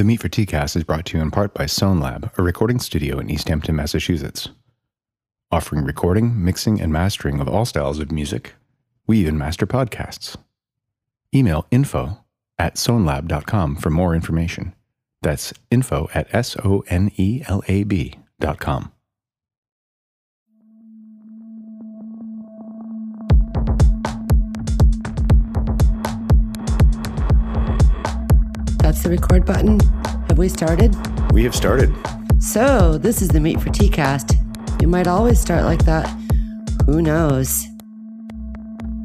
The Meat for Tea Cast is brought to you in part by Sonelab, a recording studio in Easthampton, Massachusetts. Offering recording, mixing, and mastering of all styles of music, we even master podcasts. Email info at sonelab.com for more information. That's info at S O N E L A B That's the record button. Have we started? We have started. So, this is the Meat for Tea Cast. You might always start like that. Who knows?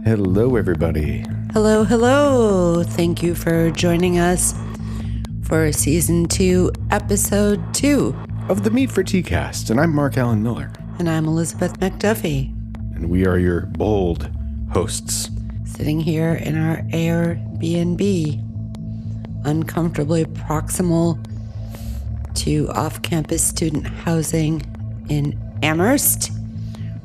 Hello, everybody. Hello, hello. Thank you for joining us for season two, episode two. Of the Meat for Tea Cast, and I'm Mark Alan Miller, And I'm Elizabeth MacDuffie, and we are your bold hosts. sitting here in our Airbnb, uncomfortably proximal to off campus student housing in Amherst,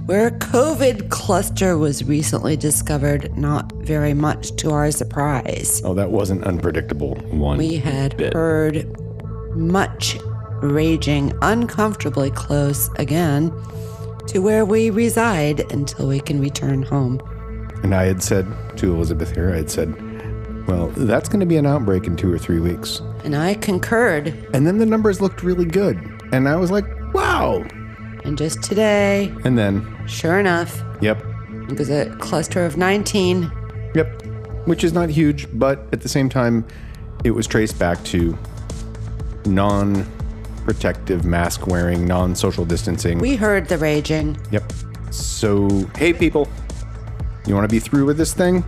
where a COVID cluster was recently discovered, not very much to our surprise. Oh, that wasn't unpredictable. One. We had bit. heard much raging uncomfortably close again to where we reside until we can return home. And I had said to Elizabeth here, I had said, well, that's going to be an outbreak in two or three weeks. And I concurred. And then the numbers looked really good. And I was like, wow. And just today, And then, sure enough, yep, it was a cluster of 19. yep, which is not huge, but at the same time, it was traced back to non protective mask wearing, non social distancing. We heard the raging. Yep. So, hey, people, you want to be through with this thing?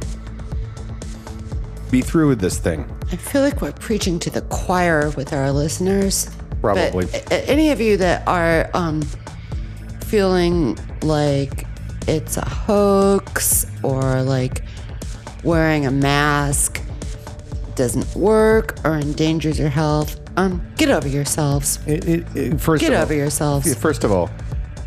Be through with this thing. I feel like we're preaching to the choir with our listeners. Probably. But a- any of you that are um, feeling like it's a hoax or like wearing a mask doesn't work or endangers your health, um, get over yourselves. It, it, it- first Get of all- over yourselves. First of all,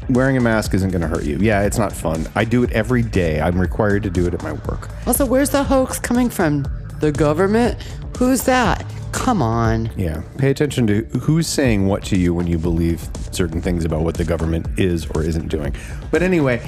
wearing a mask isn't going to hurt you. Yeah, it's not fun. I do it every day. I'm required to do it at my work. Also, where's the hoax coming from? The government? Who's that? Come on. Yeah. Pay attention to who's saying what to you when you believe certain things about what the government is or isn't doing. But anyway,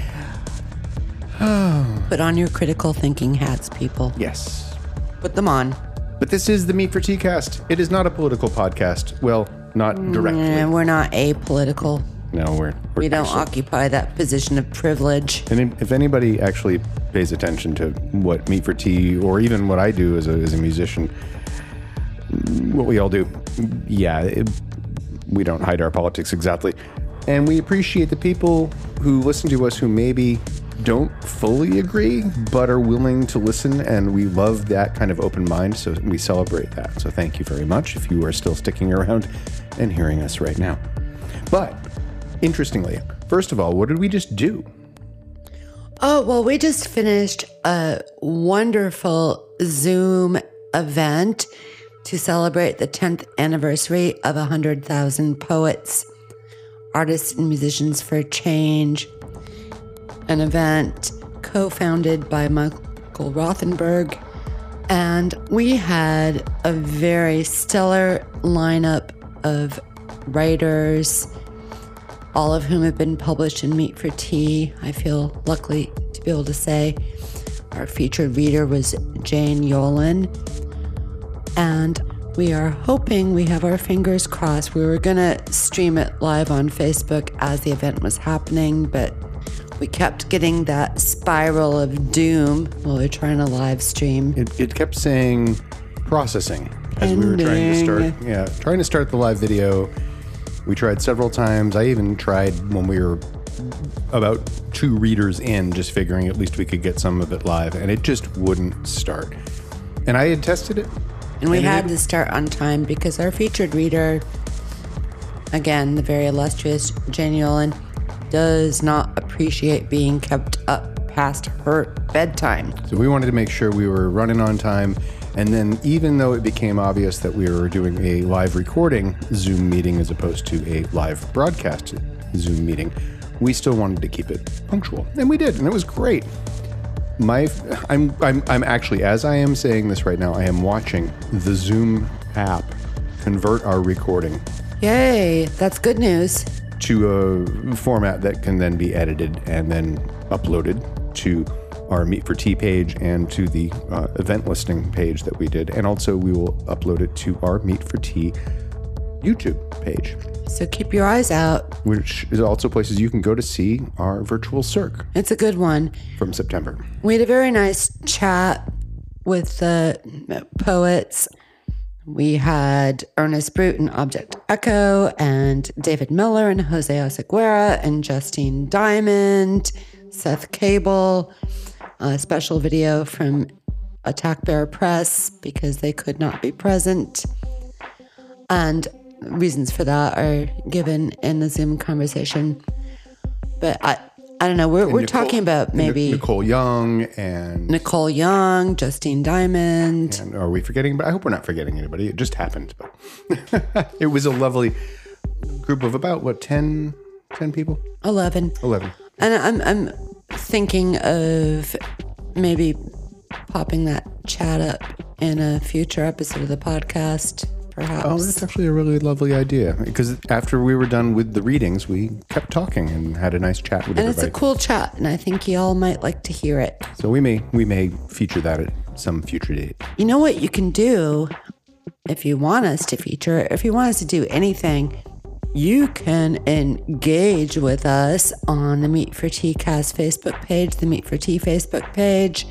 Put on your critical thinking hats, people. yes. Put them on. But this is the Meat for Tea Cast. It is not a political podcast. Well, not directly. And we're not apolitical. No, we're, we're We don't actually- occupy that position of privilege. And if anybody actually pays attention to what Meat for Tea or even what I do as a, as a musician, what we all do, yeah, it, we don't hide our politics exactly. And we appreciate the people who listen to us who maybe don't fully agree, but are willing to listen. And we love that kind of open mind. So we celebrate that. So thank you very much if you are still sticking around and hearing us right now. But interestingly, first of all, what did we just do? Oh, well, we just finished a wonderful Zoom event to celebrate the 10th anniversary of 100,000 Poets, Artists, and Musicians for Change, an event co founded by Michael Rothenberg. And we had a very stellar lineup of writers, all of whom have been published in Meat for Tea. I feel lucky to be able to say. Our featured reader was Jane Yolen. And we are hoping, we have our fingers crossed. We were going to stream it live on Facebook as the event was happening, but we kept getting that spiral of doom while we are trying to live stream. It, it kept saying processing as we were trying to start. Yeah, trying to start the live video. We tried several times. I even tried when we were about two readers in, just figuring at least we could get some of it live, and it just wouldn't start. And I had tested it. And we And had to start on time because our featured reader, again, the very illustrious Jane Yolen, does not appreciate being kept up past her bedtime. So we wanted to make sure we were running on time. And then, even though it became obvious that we were doing a live recording Zoom meeting as opposed to a live broadcast Zoom meeting, we still wanted to keep it punctual. And we did, and it was great. My, I'm, I'm, I'm actually, as I am saying this right now, I am watching the Zoom app convert our recording Yay, that's good news. to a format that can then be edited and then uploaded to our Meat for Tea page and to the uh, event listing page that we did. And also, we will upload it to our Meat for Tea YouTube page, So keep your eyes out. which is also places you can go to see our virtual Cirque It's a good one. from September. We had a very nice chat with the poets. We had Ernest Brute and Object Echo, and David Miller and Jose Oseguera, and Justine Diamond, Seth Cable, a special video from Attack Bear Press because they could not be present. And reasons for that are given in the Zoom conversation. But I, I don't know. We're, we're Nicole- talking about maybe Nicole Young and, Nicole Young, Justine Diamond. and are we forgetting? But I hope we're not forgetting anybody. It just happened, but it was a lovely group of about what 10, 10 people, 11. eleven. And I'm, I'm thinking of maybe popping that chat up in a future episode of the podcast, perhaps. Oh, that's actually a really lovely idea. Because after we were done with the readings, we kept talking and had a nice chat with and it's a cool chat, and I think y'all might like to hear it. so we may we may feature that at some future date. You know what you can do if you want us to feature, if you want us to do anything, you can engage with us on the Meat for Tea Cast Facebook page, the Meet for Tea Facebook page.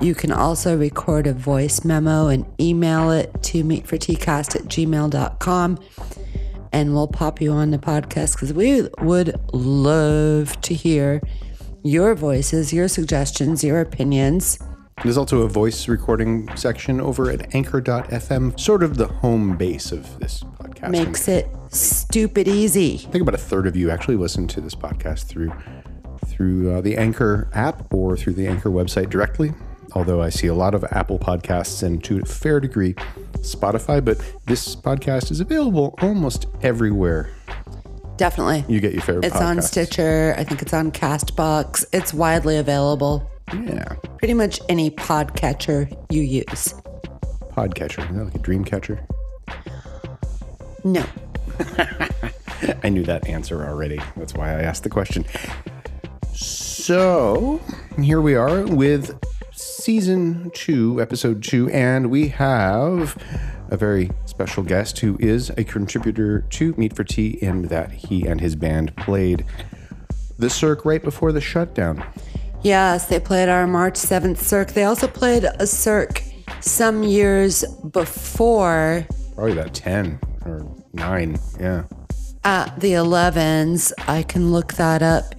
You can also record a voice memo and email it to meatforteacast at gmail.com and we'll pop you on the podcast because we would love to hear your voices, your suggestions, your opinions. There's also a voice recording section over at anchor.fm, sort of the home base of this podcast. Makes it stupid easy. I think about a third of you actually listen to this podcast through through uh, the Anchor app or through the Anchor website directly. Although I see a lot of Apple podcasts and to a fair degree Spotify, but this podcast is available almost everywhere Definitely. you get your favorite It's on. Stitcher. I think it's on Castbox. It's widely available. Yeah. Pretty much any podcatcher you use. Podcatcher. Is that like a dream catcher? No. I knew that answer already. That's why I asked the question. So, here we are with season two, episode two, and we have a very special guest who is a contributor to Meat for Tea in that he and his band played the Cirque right before the shutdown. Yes, they played our March 7th Cirque. They also played a Cirque some years before Probably about 10 or 9. Yeah. at the 11s. I can look that up.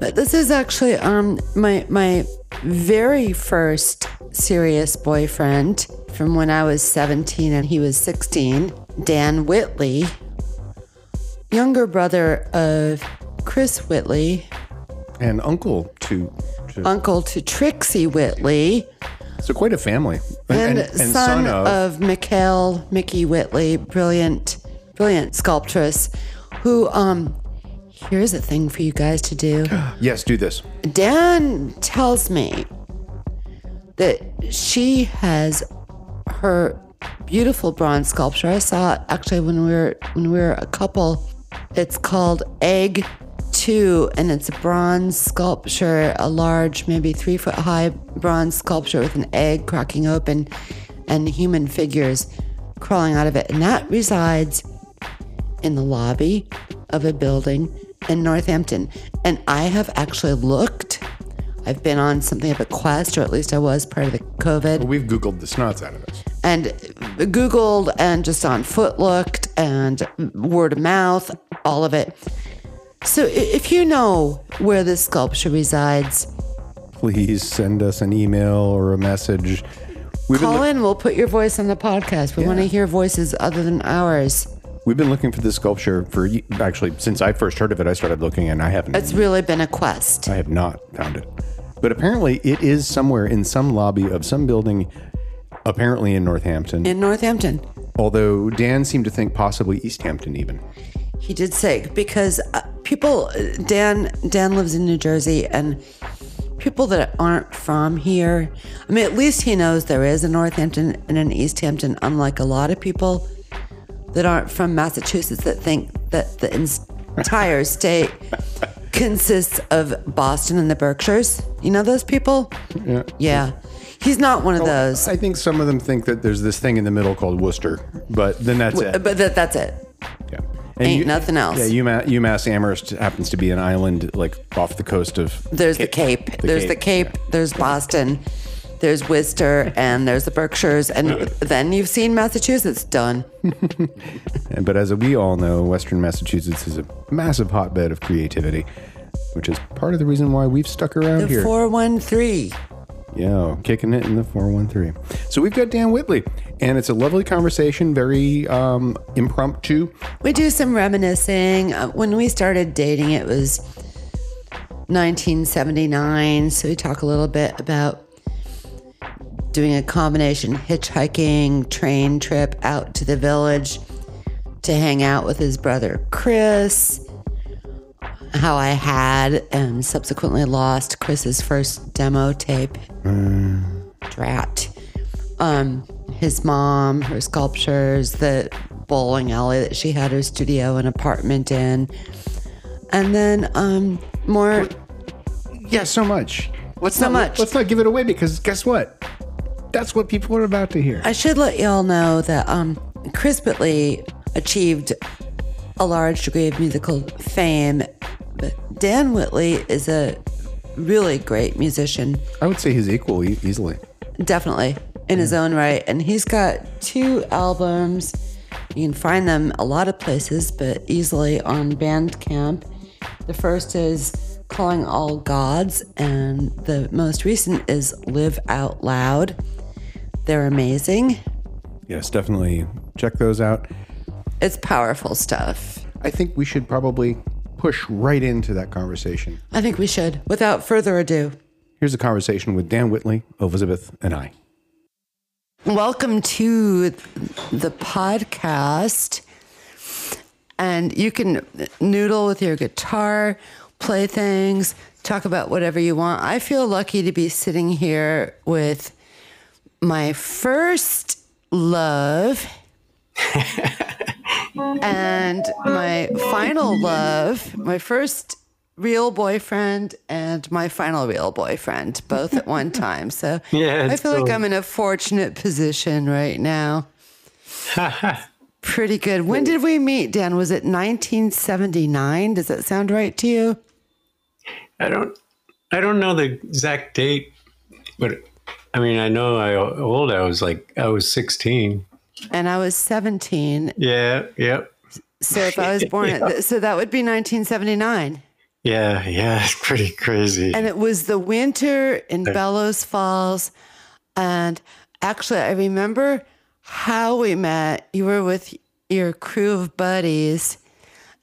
But this is actually um my my very first serious boyfriend from when I was 17 and he was 16, Dan Whitley, younger brother of Chris Whitley, And uncle to, to uncle to Trixie Whitley, so quite a family. and, son, of, Mikhail Mickey Whitley, brilliant, brilliant sculptress, who um here's a thing for you guys to do. Yes, do this. Dan tells me that she has her beautiful bronze sculpture. I saw it actually when we were when we were a couple. It's called Egg Two, and it's a bronze sculpture, a large, maybe three foot high bronze sculpture with an egg cracking open and human figures crawling out of it. And that resides in the lobby of a building in Northampton. And I have actually looked. I've been on something of a quest, or at least I was part of the COVID, We've Googled the snots out of this. and Googled and just on foot looked and word of mouth, all of it. So if you know where this sculpture resides, please send us an email or a message. We've been, call loo- in. We'll put your voice on the podcast. We want to hear voices other than ours. We've been looking for this sculpture for actually since I first heard of it. I started looking and I haven't. It's really been a quest. I have not found it, but apparently it is somewhere in some lobby of some building, apparently in Northampton. In Northampton. although Dan seemed to think possibly Easthampton even. He did say because uh, people Dan Dan lives in New Jersey and people that aren't from here. I mean, at least he knows there is a Northampton and an Easthampton, unlike a lot of people that aren't from Massachusetts that think that the entire state consists of Boston and the Berkshires. You know those people? Yeah. Yeah. He's not one of oh, those. I think some of them think that there's this thing in the middle called Worcester, but then that's it. But that, that's it. Yeah. And Ain't nothing else. Yeah, UMass, UMass Amherst happens to be an island like off the coast of. There's the Cape. there's the Cape, Cape. There's Boston. There's Worcester, and there's the Berkshires, and then you've seen Massachusetts. Done. But as we all know, Western Massachusetts is a massive hotbed of creativity, which is part of the reason why we've stuck around The here. four one three. Yeah, kicking it in the 413. So we've got Dan Whitley, and it's a lovely conversation, very um, impromptu. We do some reminiscing. Uh, when we started dating, it was 1979. So we talk a little bit about doing a combination hitchhiking train trip out to the village to hang out with his brother Chris. How I had and subsequently lost Chris's first demo tape. Drat. Um, his mom, her sculptures, the bowling alley that she had her studio and apartment in. And then um, more Yeah, so much. Let's not, much. Let's not give it away because guess what? That's what people are about to hear. I should let y'all know that um, Chris Whitley achieved a large degree of musical fame, but Dan Whitley is a really great musician, I would say he's equal e- easily. definitely in his own right. And he's got two albums. You can find them a lot of places, but easily on Bandcamp. The first is Calling All Gods, and the most recent is Live Out Loud. They're amazing. Yes, definitely check those out. It's powerful stuff. I think we should probably push right into that conversation. I think we should. Without further ado, Here's a conversation with Dan Whitley, Elizabeth, and I. welcome to the podcast. And you can noodle with your guitar, play things, talk about whatever you want. I feel lucky to be sitting here with my first love and my final love, my first real boyfriend and my final real boyfriend, both at one time. So Yeah, I feel like. I'm in a fortunate position right now. Pretty good. When did we meet, Dan? Was it 1979? Does that sound right to you? I don't I don't know the exact date, but I mean I know how old I was. Like I was sixteen. And I was 17. Yeah. Yep. So if I was born, at so that would be 1979. Yeah. Yeah. It's pretty crazy. And it was the winter in uh, Bellows Falls. And actually, I remember how we met. You were with your crew of buddies,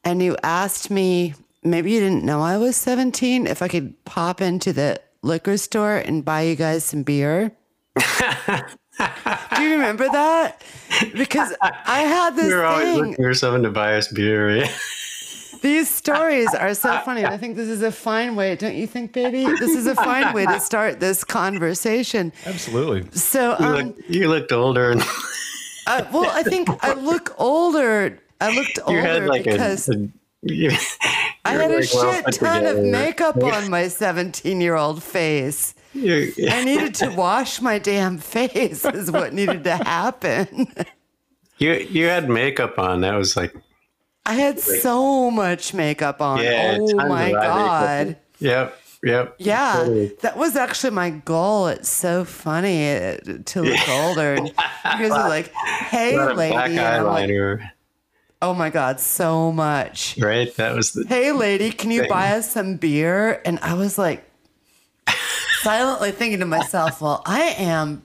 and you asked me, maybe you didn't know I was 17, if I could pop into the liquor store and buy you guys some beer. Do you remember that? Because I had this we were always thing. looking for someone to buy us beer. Yeah. These stories are so funny. And I think this is a fine way, don't you think, baby? This is a fine way to start this conversation. Absolutely. So, You, um, looked, you looked older, and uh, well, I think I look older. I looked you had older like because a. a you, I had a like, well shit ton of makeup on my 17 year old face. I needed to wash my damn face, is what needed to happen. you you had makeup on. That was like I had so much makeup on. yeah. oh my. God. Yep. Yep. Yeah, Totally. that was actually my goal. It's so funny uh, to look older. And you guys are like, "Hey, A lot of lady," black I'm like, eyeliner, "Oh my god, so much." right? That was the. Hey, lady, can you Thing. buy us some beer? And I was like, silently thinking to myself, "Well, I am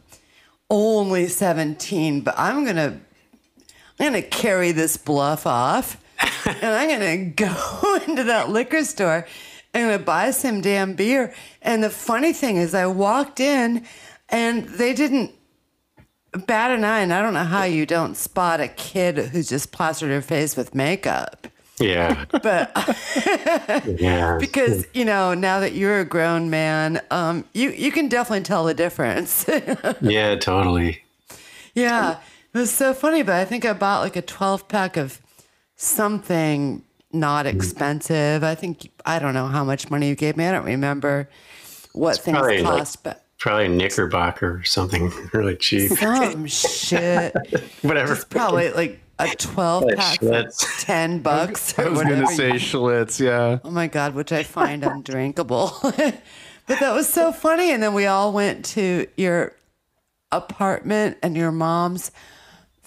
only 17, but I'm gonna, I'm gonna carry this bluff off, and I'm gonna go into that liquor store." And I'm gonna buy some damn beer. And the funny thing is, I walked in and they didn't bat an eye. And I don't know how you don't spot a kid who's just plastered her face with makeup. Yeah. But Yeah. because, you know, now that you're a grown man, um, you, you can definitely tell the difference. Yeah, totally. yeah. It was so funny, but I think I bought like a 12 pack of something not Mm. expensive. I think, I don't know how much money you gave me. I don't remember what things probably like- cost, but Probably a Knickerbocker or something really cheap. some shit. Whatever. It's probably like a 12 Like pack for 10 bucks I was whatever. going to say Schlitz, yeah. Oh my God, which I find undrinkable. but that was so funny. And then we all went to your apartment and your mom's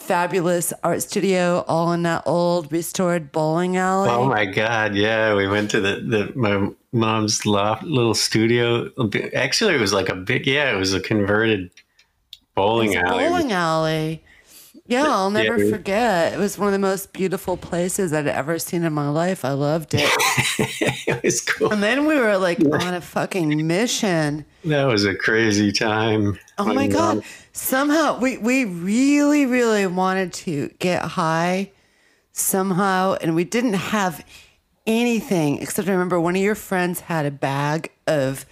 fabulous art studio, all in that old restored bowling alley. Oh my god! Yeah, we went to the, the my mom's loft, little studio. Actually, it was like a big. Yeah, it was a converted bowling alley. bowling alley. Yeah, I'll never we- forget. It was one of the most beautiful places I'd ever seen in my life. I loved it. it was cool. and then we were like on a fucking mission. That was a crazy time. Oh my mom- god! Somehow we we really really wanted to get high somehow, and we didn't have anything except I remember one of your friends had a bag of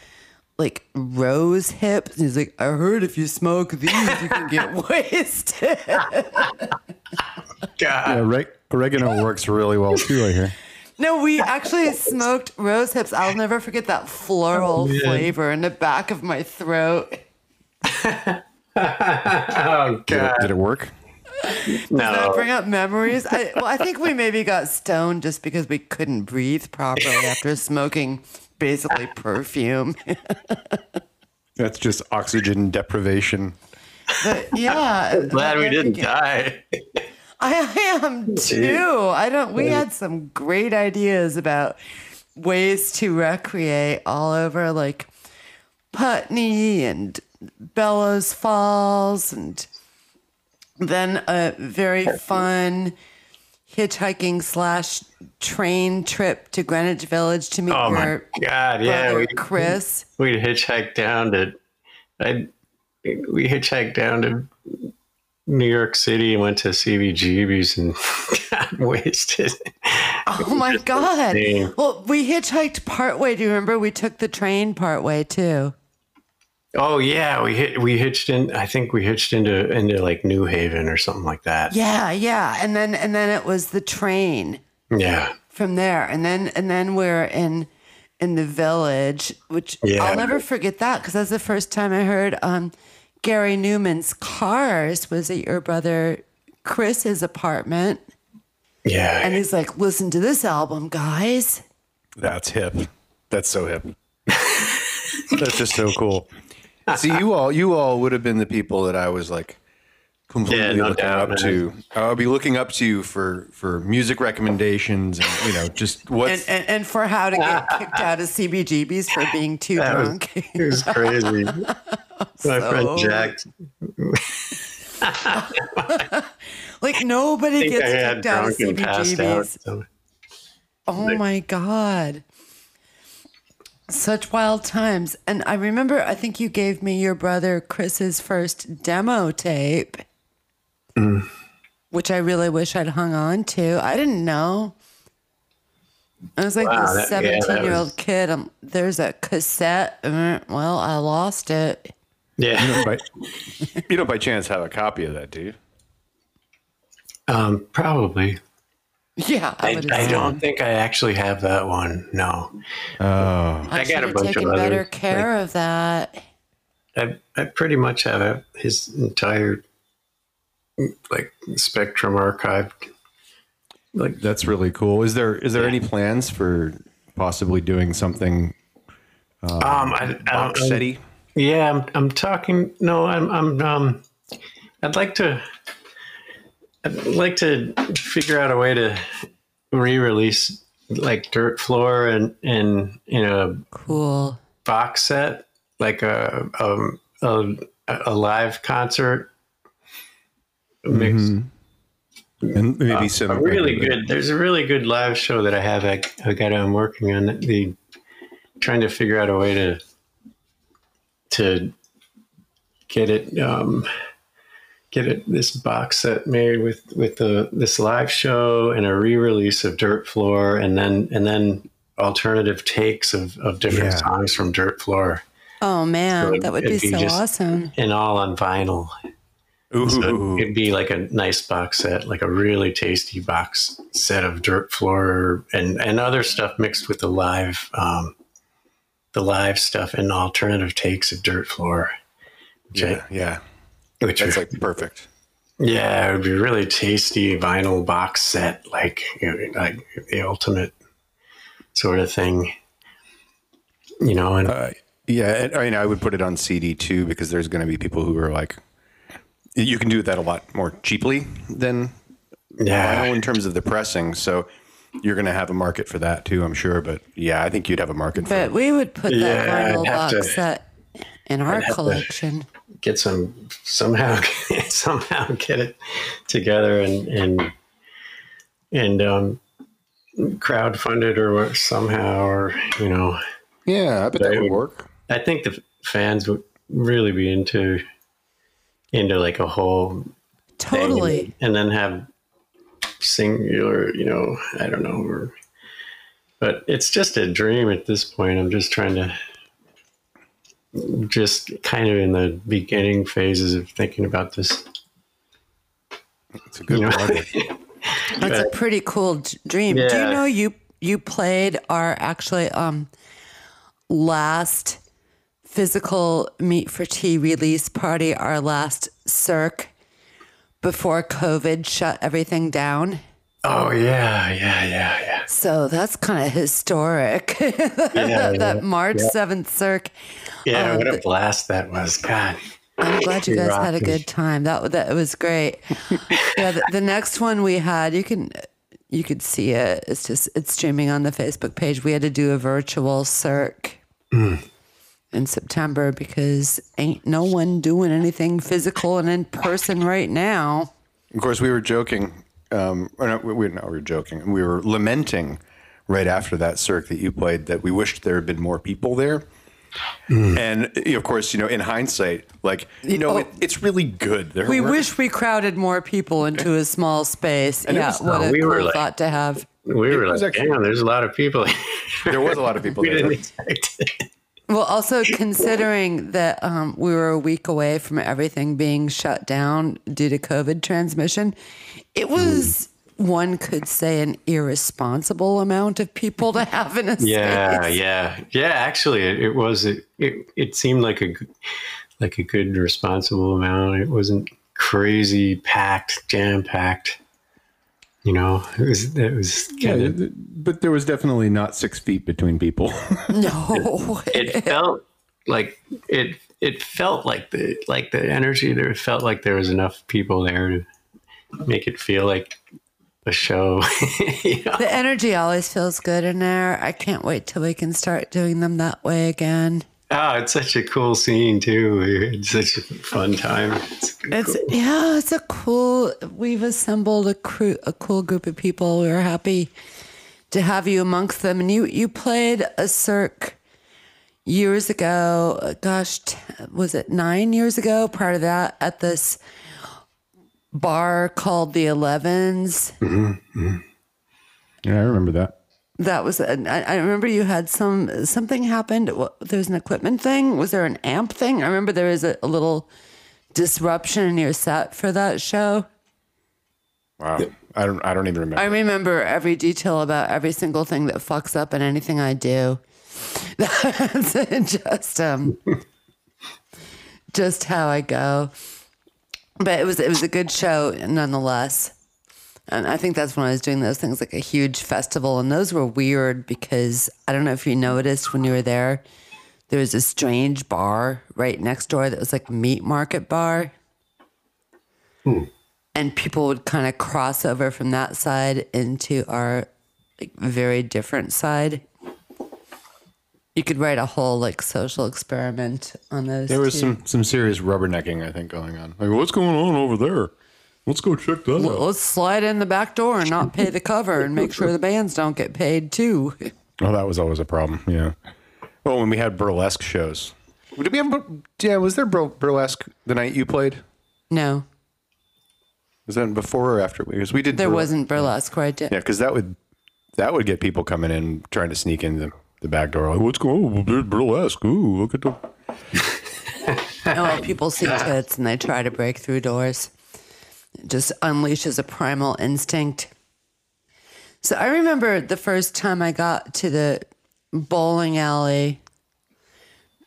like rose hips. And he's like, I heard if you smoke these, you can get wasted. God. Yeah, reg- oregano works really well too, I hear. no, we actually smoked rose hips. I'll never forget that floral oh, man. flavor in the back of my throat. Oh Did it, did it work? that No. bring up memories? I, well, I think we maybe got stoned just because we couldn't breathe properly after smoking basically perfume. That's just oxygen deprivation. But yeah, Glad we didn't think- die. I am too. I don't. We had some great ideas about ways to recreate all over, like Putney and Bellows Falls, and then a very fun hitchhiking slash train trip to Greenwich Village to meet Oh my god! Yeah, we Chris. we hitchhiked down to. I we hitchhiked down to New York City and went to CBGB's and got wasted. Oh my god! insane. Well, we hitchhiked partway. Do you remember? We took the train partway too. Oh yeah, we hit we hitched in. I think we hitched into into like New Haven or something like that. Yeah, yeah. And then and then it was the train Yeah. from there. And then and then we're in in the village, which Yeah. I'll never forget that because that's the first time I heard um Gary Numan's Cars was at your brother Chris's apartment. Yeah. And he's like, listen to this album, guys. That's hip. That's so hip. That's just so cool. See, you all, you all would have been the people that I was like completely Yeah, no looking doubt, up man. to. I'll be looking up to you for for music recommendations and you know just And, and, and for how to get kicked out of CBGB's for being too That was- drunk. it was crazy. My friend Jack. like nobody gets kicked out of drunk and passed out. CBGB's. so- Oh my God. Such wild times. And I remember, I think you gave me your brother Chris's first demo tape, Mm. which I really wish I'd hung on to. I didn't know. I was like Wow, this that- yeah, 17 year old was- kid. Um, there's a cassette. Uh, Well, I lost it. Yeah. by, you don't by chance have a copy of that, do you? Um, probably. Yeah, I, I, I don't think I actually have that one. No. Oh, I, I got should a have bunch of taken better others, care of that. I, I pretty much have a, his entire like spectrum archived. Like that's really cool. Is there is there any plans for possibly doing something um, I, I, box I- setty? Yeah, I'm, I'm talking. No, I'm, I'm, um, I'd like to, I'd like to figure out a way to re-release like Dirt Floor and, and, in a Cool. box set, like a, um, a, a live concert mix. And maybe some a really good, there's a really good live show that I have. I, I got, I'm working on the, trying to figure out a way to, to get it um, get it this box set made with with the this live show and a re-release of Dirt Floor and then and then alternative takes of, of different Yeah. songs from Dirt Floor Oh man, So that would be be so just- awesome. and all on vinyl. Ooh, So it'd be like a nice box set, like a really tasty box set of dirt floor and, and other stuff mixed with the live, um, the live stuff and alternative takes of dirt floor. Which yeah, yeah. I, which That's like perfect. yeah, it would be really tasty vinyl box set, like you know, like the ultimate sort of thing. You know, and Uh, yeah, I mean, I would put it on CD too because there's going to be people who are like, you can do that a lot more cheaply than yeah, vinyl in terms of the pressing. So you're going to have a market for that too, I'm sure. But yeah, I think you'd have a market for But we would put Yeah, that vinyl box to- set in our have to- collection. Get some somehow somehow get it together and and and um crowd funded or somehow or you know Yeah, I bet that would would- work. i think the fans would really be into into like a whole thing Totally. and then have singular you know i don't know or, but it's just a dream at this point i'm just trying to just kind of in the beginning phases of thinking about this It's a good you know? project. That's a pretty cool d- dream. Do you know you you played our actually um last physical Meat for Tea release party, our last Cirque before COVID shut everything down. oh yeah yeah yeah yeah So that's kind of historic. yeah, that March 7th Cirque. yeah uh, what a blast that was god I'm glad you You're guys had a good time. That that was great. yeah, the, the next one we had, you can you could see it. It's just it's streaming on the Facebook page. We had to do a virtual Cirque Mm. in September because ain't no one doing anything physical and in person right now. Of course, we were joking. Um, or not, we, we, no, we were joking. We were lamenting right after that Cirque that you played that we wished there had been more people there. And you know, of course, you know, in hindsight, like you know, Oh. it, it's really good. There We weren't- wish we crowded more people into a small space. it yeah, was- what no, a we cool were like- thought to have. we were like actually- damn there's a lot of people there was a lot of people we there. didn't expect it Well, also considering that um, we were a week away from everything being shut down due to COVID transmission, it was one could say an irresponsible amount of people to have in a yeah space. yeah yeah actually it, it was it, it it seemed like a g- like a good responsible amount it wasn't crazy packed jam packed you know it was it was Yeah, of but there was definitely not six feet between people. No, it felt like it it felt like the like the energy there felt like there was enough people there to make it feel like a show you know? the energy always feels good in there. I can't wait till we can start doing them that way again. oh it's such a cool scene too it's such a fun time it's, It's yeah, it's a cool. We've assembled a crew, a cool group of people. We are happy to have you amongst them. And you you played a Cirque years ago. Gosh, t- was it nine years ago? Part of that at this bar called the Elevens. yeah, I remember that. That was. I, I remember you had some something happened. What, there was an equipment thing. Was there an amp thing? I remember there was a, a little disruption in your set for that show. Wow, I don't. I don't even remember. I remember every detail about every single thing that fucks up in anything I do. That's just um, just how I go. But it was it was a good show nonetheless. And I think that's when I was doing those things like a huge festival, and those were weird because I don't know if you noticed when you were there. There was a strange bar right next door that was like a meat market bar hmm. and people would kind of cross over from that side into our like very different side. You could write a whole like social experiment on those. there was two. some some serious rubbernecking, I think, going on. Like, what's going on over there? Let's go check that Well, out. Let's slide in the back door and not pay the cover and make sure the bands don't get paid too. Oh, that was always a problem. Yeah. Well, when we had burlesque shows, did we have? bur- Yeah, was there burlesque the night you played? No, Was that before or after? Because we did. there burle- wasn't burlesque where I did. Yeah, because that would that would get people coming in trying to sneak in the, the back door. Like, what's going on? There's burlesque. Ooh, look at the. well, oh, people see tits and they try to break through doors. It just unleashes a primal instinct. So I remember the first time I got to the bowling alley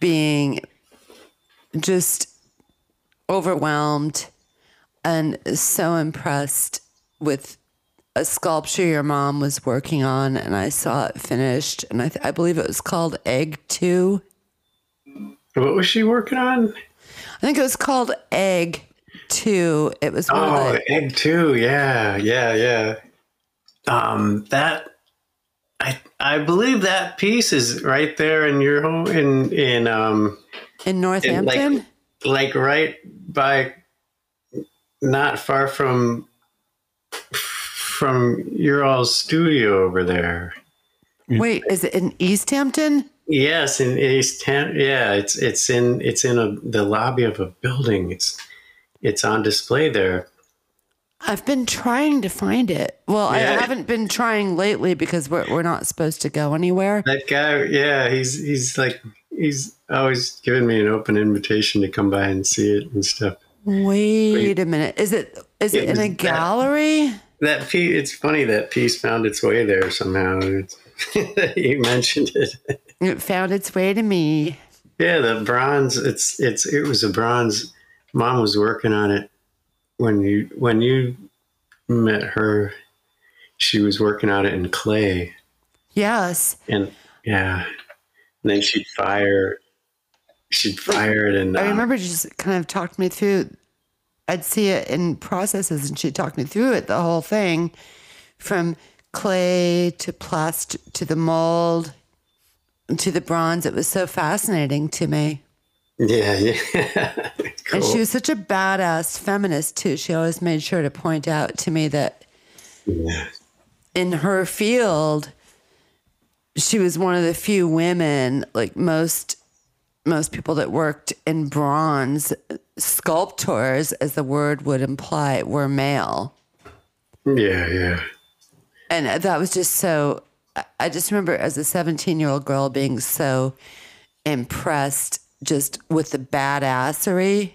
being just overwhelmed and so impressed with a sculpture your mom was working on, and I saw it finished, and I, th- I believe it was called Egg Two. What was she working on? I think it was called Egg Two. It was one Oh, the, egg two. Yeah, yeah, yeah. Um, that I I believe that piece is right there in your home in in um in in Northampton. like like right by not far from from your all's studio over there. Wait, is it in Easthampton? Yes, in Easthampton. Yeah, it's it's in it's in a, the lobby of a building. It's it's on display there. I've been trying to find it. Well, I haven't been trying lately because we're we're not supposed to go anywhere. That guy, yeah, he's he's like he's always giving me an open invitation to come by and see it and stuff. Wait a minute. Is it is it It in a gallery? That piece, it's funny that piece found its way there somehow. You mentioned it. It found its way to me. Yeah, the bronze. It's it's it was a bronze. Mom was working on it when you when you met her. She was working on it in clay, Yes. and yeah, and then she'd fire. She'd fire it, and I uh, remember she just kind of talked me through. I'd see it in processes, and she talked me through it, the whole thing, from clay to plastic to the mold to the bronze. It was so fascinating to me. Yeah, yeah. cool. And she was such a badass feminist too. She always made sure to point out to me that yeah. in her field, she was one of the few women, like most most people that worked in bronze, sculptors, as the word would imply, were male. Yeah, yeah. And that was just so I- just remember as a 17 year old girl being so impressed just with the badassery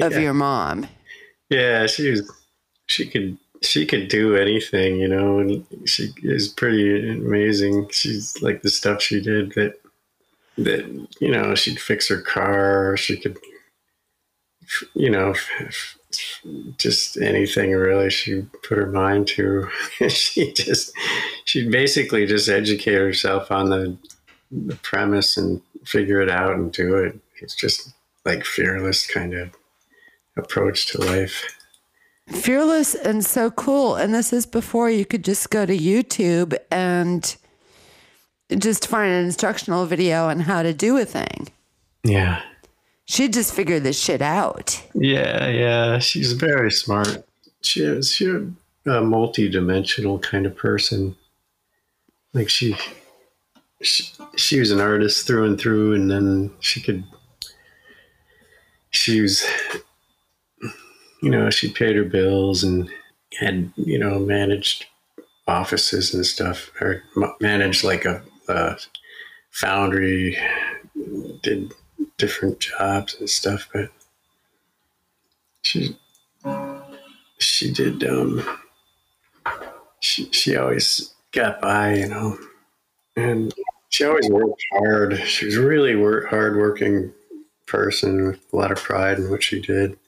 of your mom. Yeah, she was she could she could do anything, you know, and she is pretty amazing. She's like the stuff she did that that you know, she'd fix her car, she could you know, just anything really she put her mind to. she just she'd basically just educate herself on the the premise and figure it out and do it. It's just like fearless kind of approach to life. fearless and so cool. And this is before you could just go to YouTube and just find an instructional video on how to do a thing. Yeah. She just figured this shit out. Yeah, yeah. She's very smart. She is she's a multi-dimensional kind of person. Like she, she she was an artist through and through, and then she could. She was, you know, she paid her bills and had you know managed offices and stuff, or managed like a, a foundry, did different jobs and stuff, but she she did um she she always got by, you know. And she always worked hard. She was a really work hard working person with a lot of pride in what she did.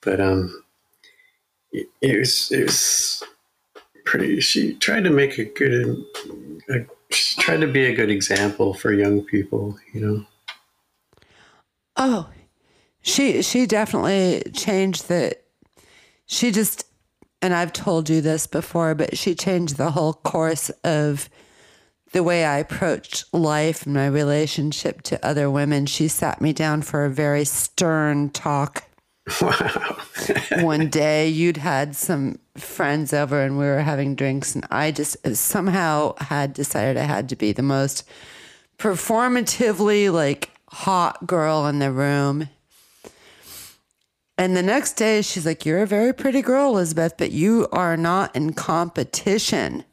But um it, it was it was pretty she tried to make a good a, she tried to be a good example for young people, you know. Oh, she she definitely changed the. She just, and I've told you this before, but she changed the whole course of the way I approached life and my relationship to other women. She sat me down for a very stern talk. Wow. One day, you'd had some friends over and we were having drinks, and I just somehow had decided I had to be the most performatively like hot girl in the room. And the next day, she's like, You're a very pretty girl, Elizabeth, but you are not in competition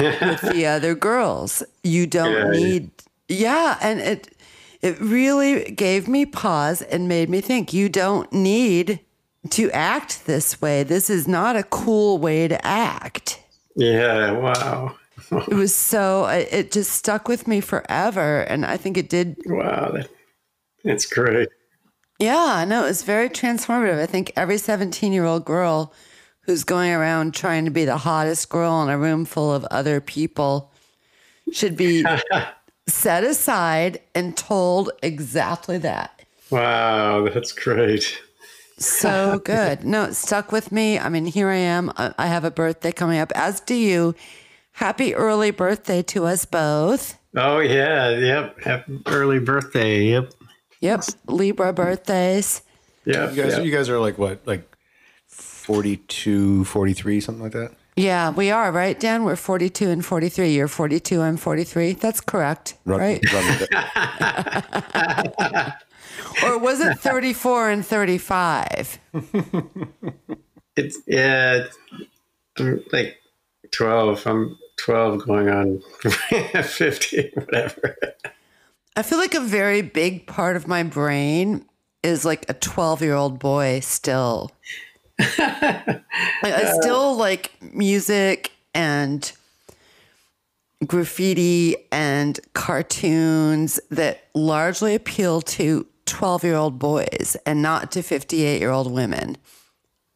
with the other girls. You don't Yeah. need, yeah. And it, it really gave me pause and made me think you don't need to act this way. This is not a cool way to act. Yeah, wow. It was so, it just stuck with me forever. And I think it did. Wow, that, that's great. Yeah, no, it was very transformative. I think every 17 year old girl who's going around trying to be the hottest girl in a room full of other people should be set aside and told exactly that. Wow, that's great. So good. No, it stuck with me. I mean, here I am. I have a birthday coming up, as do you. Happy early birthday to us both. Oh, yeah. Yep. Happy early birthday. Yep. Yep. Libra birthdays. Yeah. You guys, yep. you guys are like what, like 42, 43, something like that? Yeah, we are, right, Dan? We're 42 and 43. You're 42, I'm 43. That's correct, Run- right? run with it. Or was it 34 and 35? It's, yeah, I'm like 12. I'm 12 going on 50, whatever. I feel like a very big part of my brain is like a 12 year old boy still. like, I still like music and graffiti and cartoons that largely appeal to 12 year old boys and not to 58 year old women.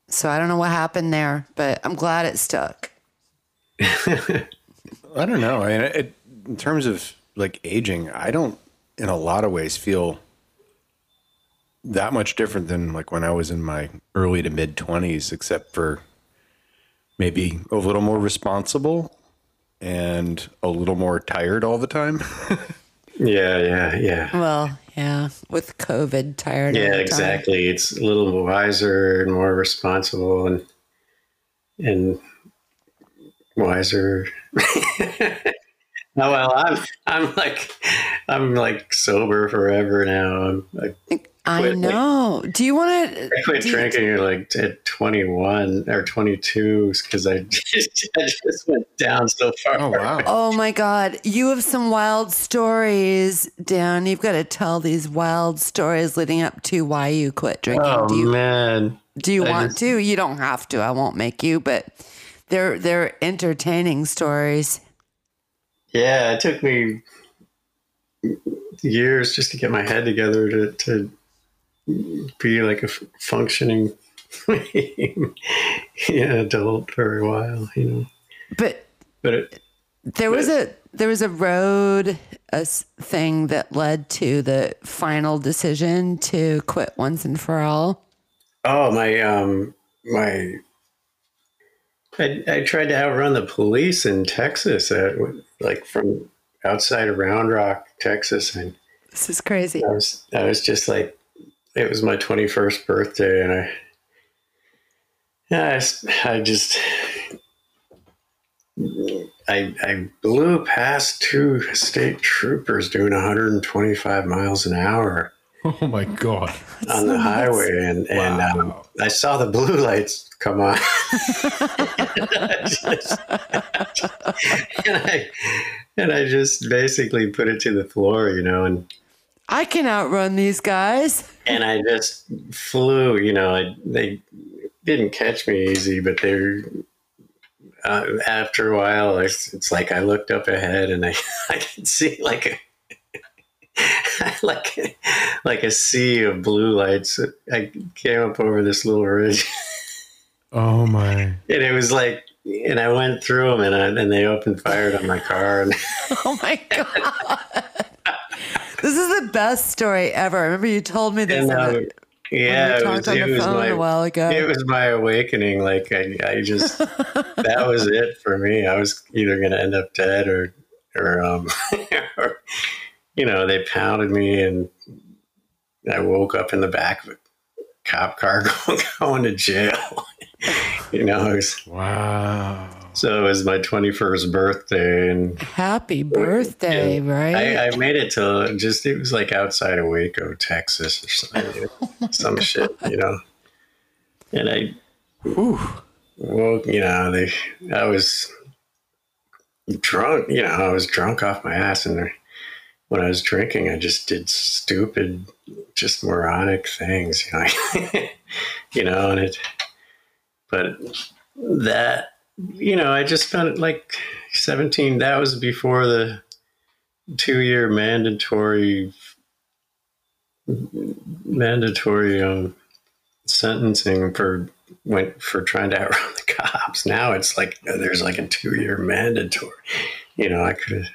So I don't know what happened there, but I'm glad it stuck. I don't know. I mean, it, in terms of like aging, I don't, in a lot of ways, feel that much different than like when I was in my early to mid 20s, except for maybe a little more responsible and a little more tired all the time. Yeah, yeah, yeah. Well, yeah, with COVID, tired. Yeah, the time. exactly. It's a little wiser and more responsible and and wiser. oh well, I'm I'm like I'm like sober forever now. I'm like I Quit- know. Do you want to? I quit drinking you, like at 21 or 22 because I just, I just went down so far. Oh, wow. Oh my God. You have some wild stories, Dan. You've got to tell these wild stories leading up to why you quit drinking. Oh do you man. do you I want just- to? You don't have to. I won't make you, but they're they're entertaining stories. Yeah, it took me years just to get my head together to, to be like a f- functioning yeah, adult for a while, you know. But But it, there was a there was a road a thing that led to the final decision to quit once and for all. oh my um my I, I tried to outrun the police in Texas, uh, like from outside of Round Rock, Texas, and This is crazy. I was I was just like it was my 21st birthday and I yeah, I, s- I just I I blew past two state troopers doing 125 miles an hour Oh my God. on the highway and and um, I saw the blue lights come on. I just- and I and I just basically put it to the floor you know and I can outrun these guys. and I just flew. You know, I, they didn't catch me easy, but they're. Uh, after a while, it's, it's like I looked up ahead and I, I could see like a like a, like a sea of blue lights. I came up over this little ridge, Oh my. and it was like, and I went through them, and I, and they opened fire on my car, and Oh my god. This is the best story ever. I remember you told me this And, uh, yeah, it was, it was my a while ago. it was my awakening. Like I, I just that was it for me. I was either going to end up dead or, or, um, or, you know, they pounded me and I woke up in the back of a cop car going, going to jail. you know, was, Wow. so it was my 21st birthday and Happy birthday, right? I, I made it to just, it was like outside of Waco, Texas or something, some shit, you know, and I, well, you know, they, I was drunk, you know, I was drunk off my ass and when I was drinking, I just did stupid, just moronic things, you know, you know, and it, but that, you know, I just spent like 17, that was before the two year mandatory, mandatory, um, sentencing for went for trying to outrun the cops. Now it's like there's like a two year mandatory. You know, I could have,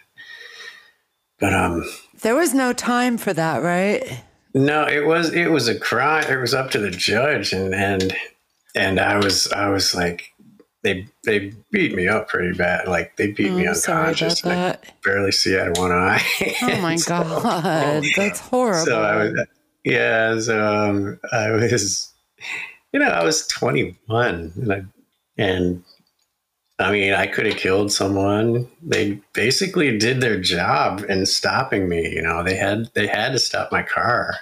but um, There was no time for that, right? no, it was it was a crime. It was up to the judge, and and and I was I was like. They, they beat me up pretty bad. Like they beat Oh, me sorry about unconscious. I barely see out of one eye. Oh my So- god, that's horrible. so I was, yeah, so um, I was, you know, I was 21, and I, and I mean, I could have killed someone. They basically did their job in stopping me. You know, they had they had to stop my car,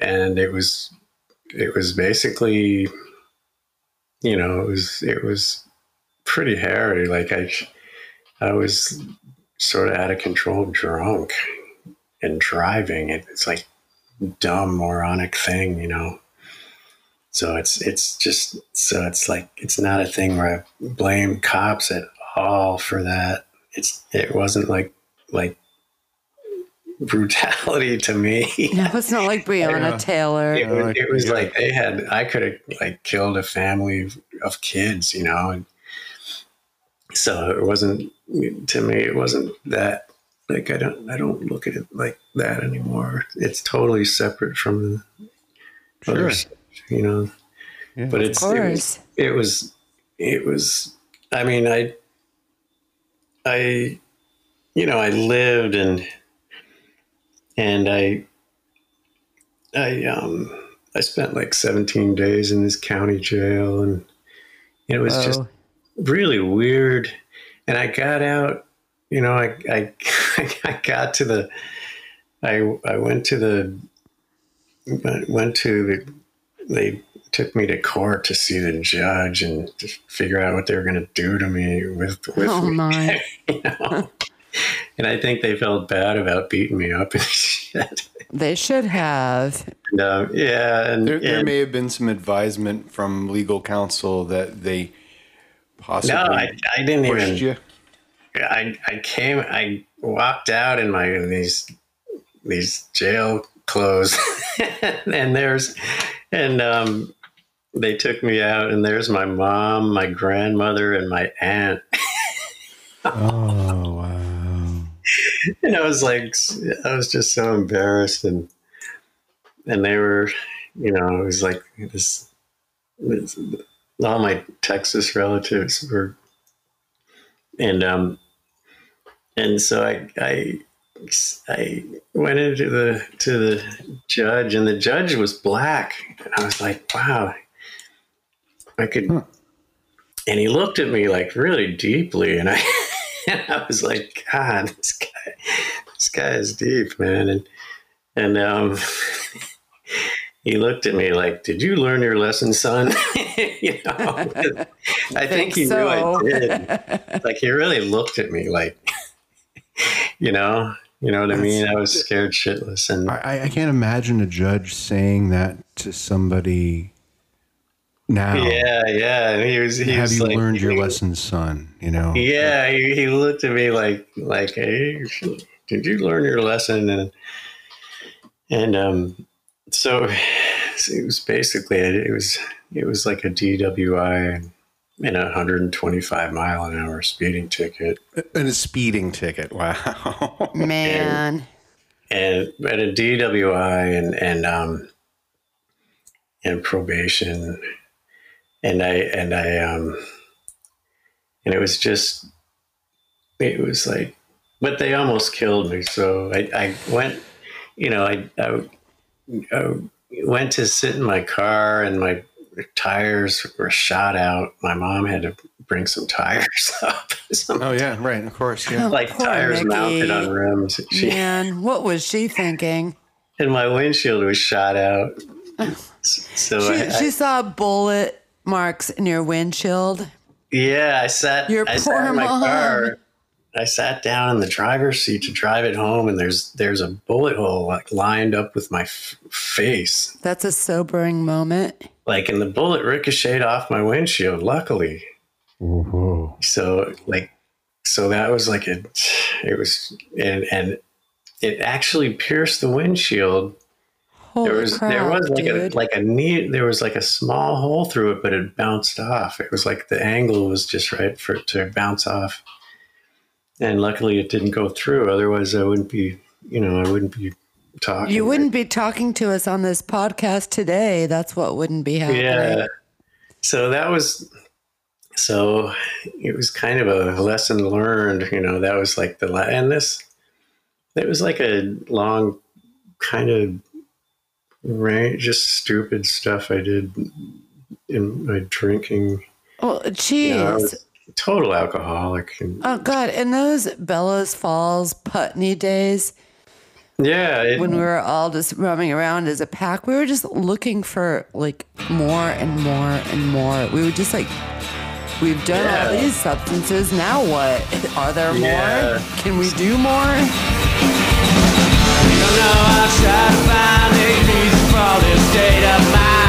and it was it was basically, you know, it was it was pretty hairy. Like I, I was sort of out of control, drunk and driving. It, it's like dumb moronic thing, you know. So it's it's just so it's like it's not a thing where I blame cops at all for that. It's it wasn't like like brutality to me. no, it's not like Breonna Taylor. It was, it was like they had I could have like killed a family of, of kids, you know, and so it wasn't to me it wasn't that like I don't I don't look at it like that anymore. It's totally separate from the Sure. other stuff, you know. Yeah. But Of it's it was, course. it was it was I mean I I you know I lived and and I I um I spent like 17 days in this county jail and it was just really weird and I got out you know I I I got to the I I went to the went to the they took me to court to see the judge and to figure out what they were going to do to me with with Oh me, my. you know? and I think they felt bad about beating me up and shit. They should have. And, um, yeah, and, There, there and- may have been some advisement from legal counsel that they possibly no, I, I didn't pushed even. you. I I came. I walked out in my in these these jail clothes, and there's and um, they took me out, and there's my mom, my grandmother, and my aunt. Oh wow! and I was like, I was just so embarrassed, and and they were, you know, it was like this. this all my Texas relatives were, and um, and so I I I went into the to the judge, and the judge was black, and I was like, wow, I could. Huh. And he looked at me like really deeply, and I. And I was like, God, this guy, this guy is deep, man. And and um, he looked at me like, "Did you learn your lesson, son?" you know, I think he knew I did. Like he really looked at me like, you know, you know what I mean. I was scared shitless, and I, I can't imagine a judge saying that to somebody now. yeah, yeah. And he was, he Have was you like, learned your he- lesson, son? You know. Yeah, he, he looked at me like like, hey, did you learn your lesson? And and um, so it was basically it was it was like a DWI and a 125 mile an hour speeding ticket, And a speeding ticket. Wow. Man. and at a DWI and and um and probation, and I and I um and it was just it was like, but they almost killed me. So I I went, you know, I I, I went to sit in my car and my tires were shot out. My mom had to bring some tires up, some oh yeah, right. Of course. Yeah. like poor tires Mickey. mounted on rims. She, Man, what was she thinking? and my windshield was shot out. So She, I, she saw a bullet marks in your windshield. yeah, I sat. Your I poor sat in my mom. car, I sat down in the driver's seat to drive it home, and there's there's a bullet hole like lined up with my f- face, That's a sobering moment. like, and the bullet ricocheted off my windshield. Luckily, Whoa. so like, so that was like a, it was, and and it actually pierced the windshield. Holy there was crap, there was like dude. a like a neat there was like a small hole through it, but it bounced off. It was like the angle was just right for it to bounce off. And luckily, it didn't go through. Otherwise, I wouldn't be, you know, I wouldn't be talking. you wouldn't be talking to us on this podcast today. That's what wouldn't be happening. Yeah. So that was, so it was kind of a lesson learned. You know, that was like the and this, it was like a long, kind of, range, just stupid stuff I did in my drinking. Well, geez. You know, I was a total alcoholic. And, Oh God! In those Bellows Falls Putney days, yeah, it, when we were all just roaming around as a pack, we were just looking for like more and more and more. We were just like, we've done all these substances. Now what? Are there Yeah. more? Can we do more? Know I try to find a reason for this state of mind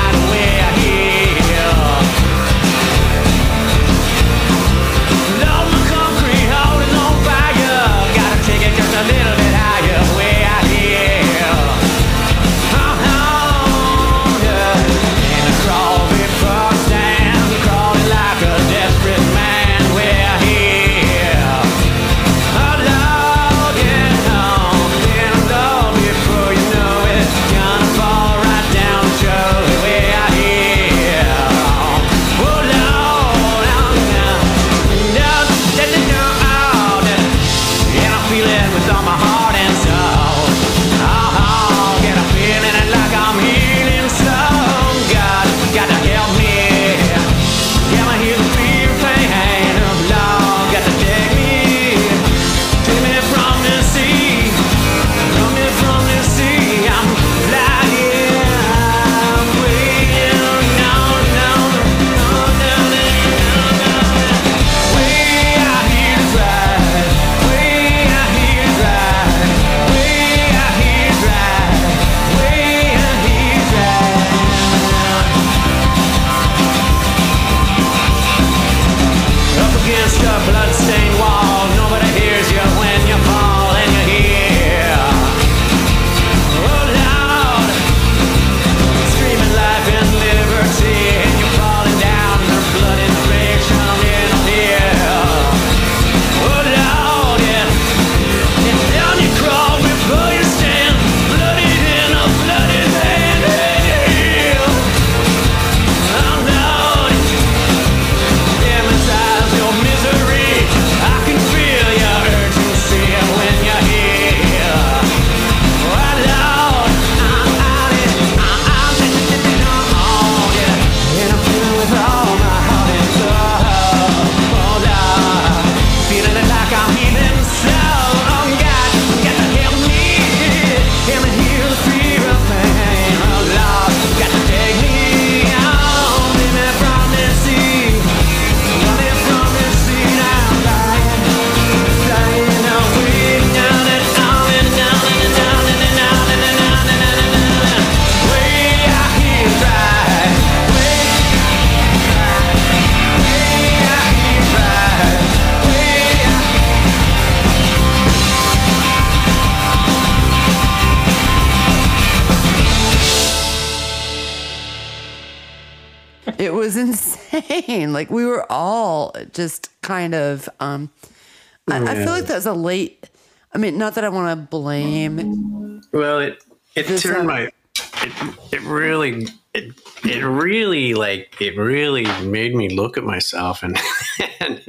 I feel like that was a late. I mean, not that I want to blame. Well, it it This, turned my it, it really it it really like it really made me look at myself and, and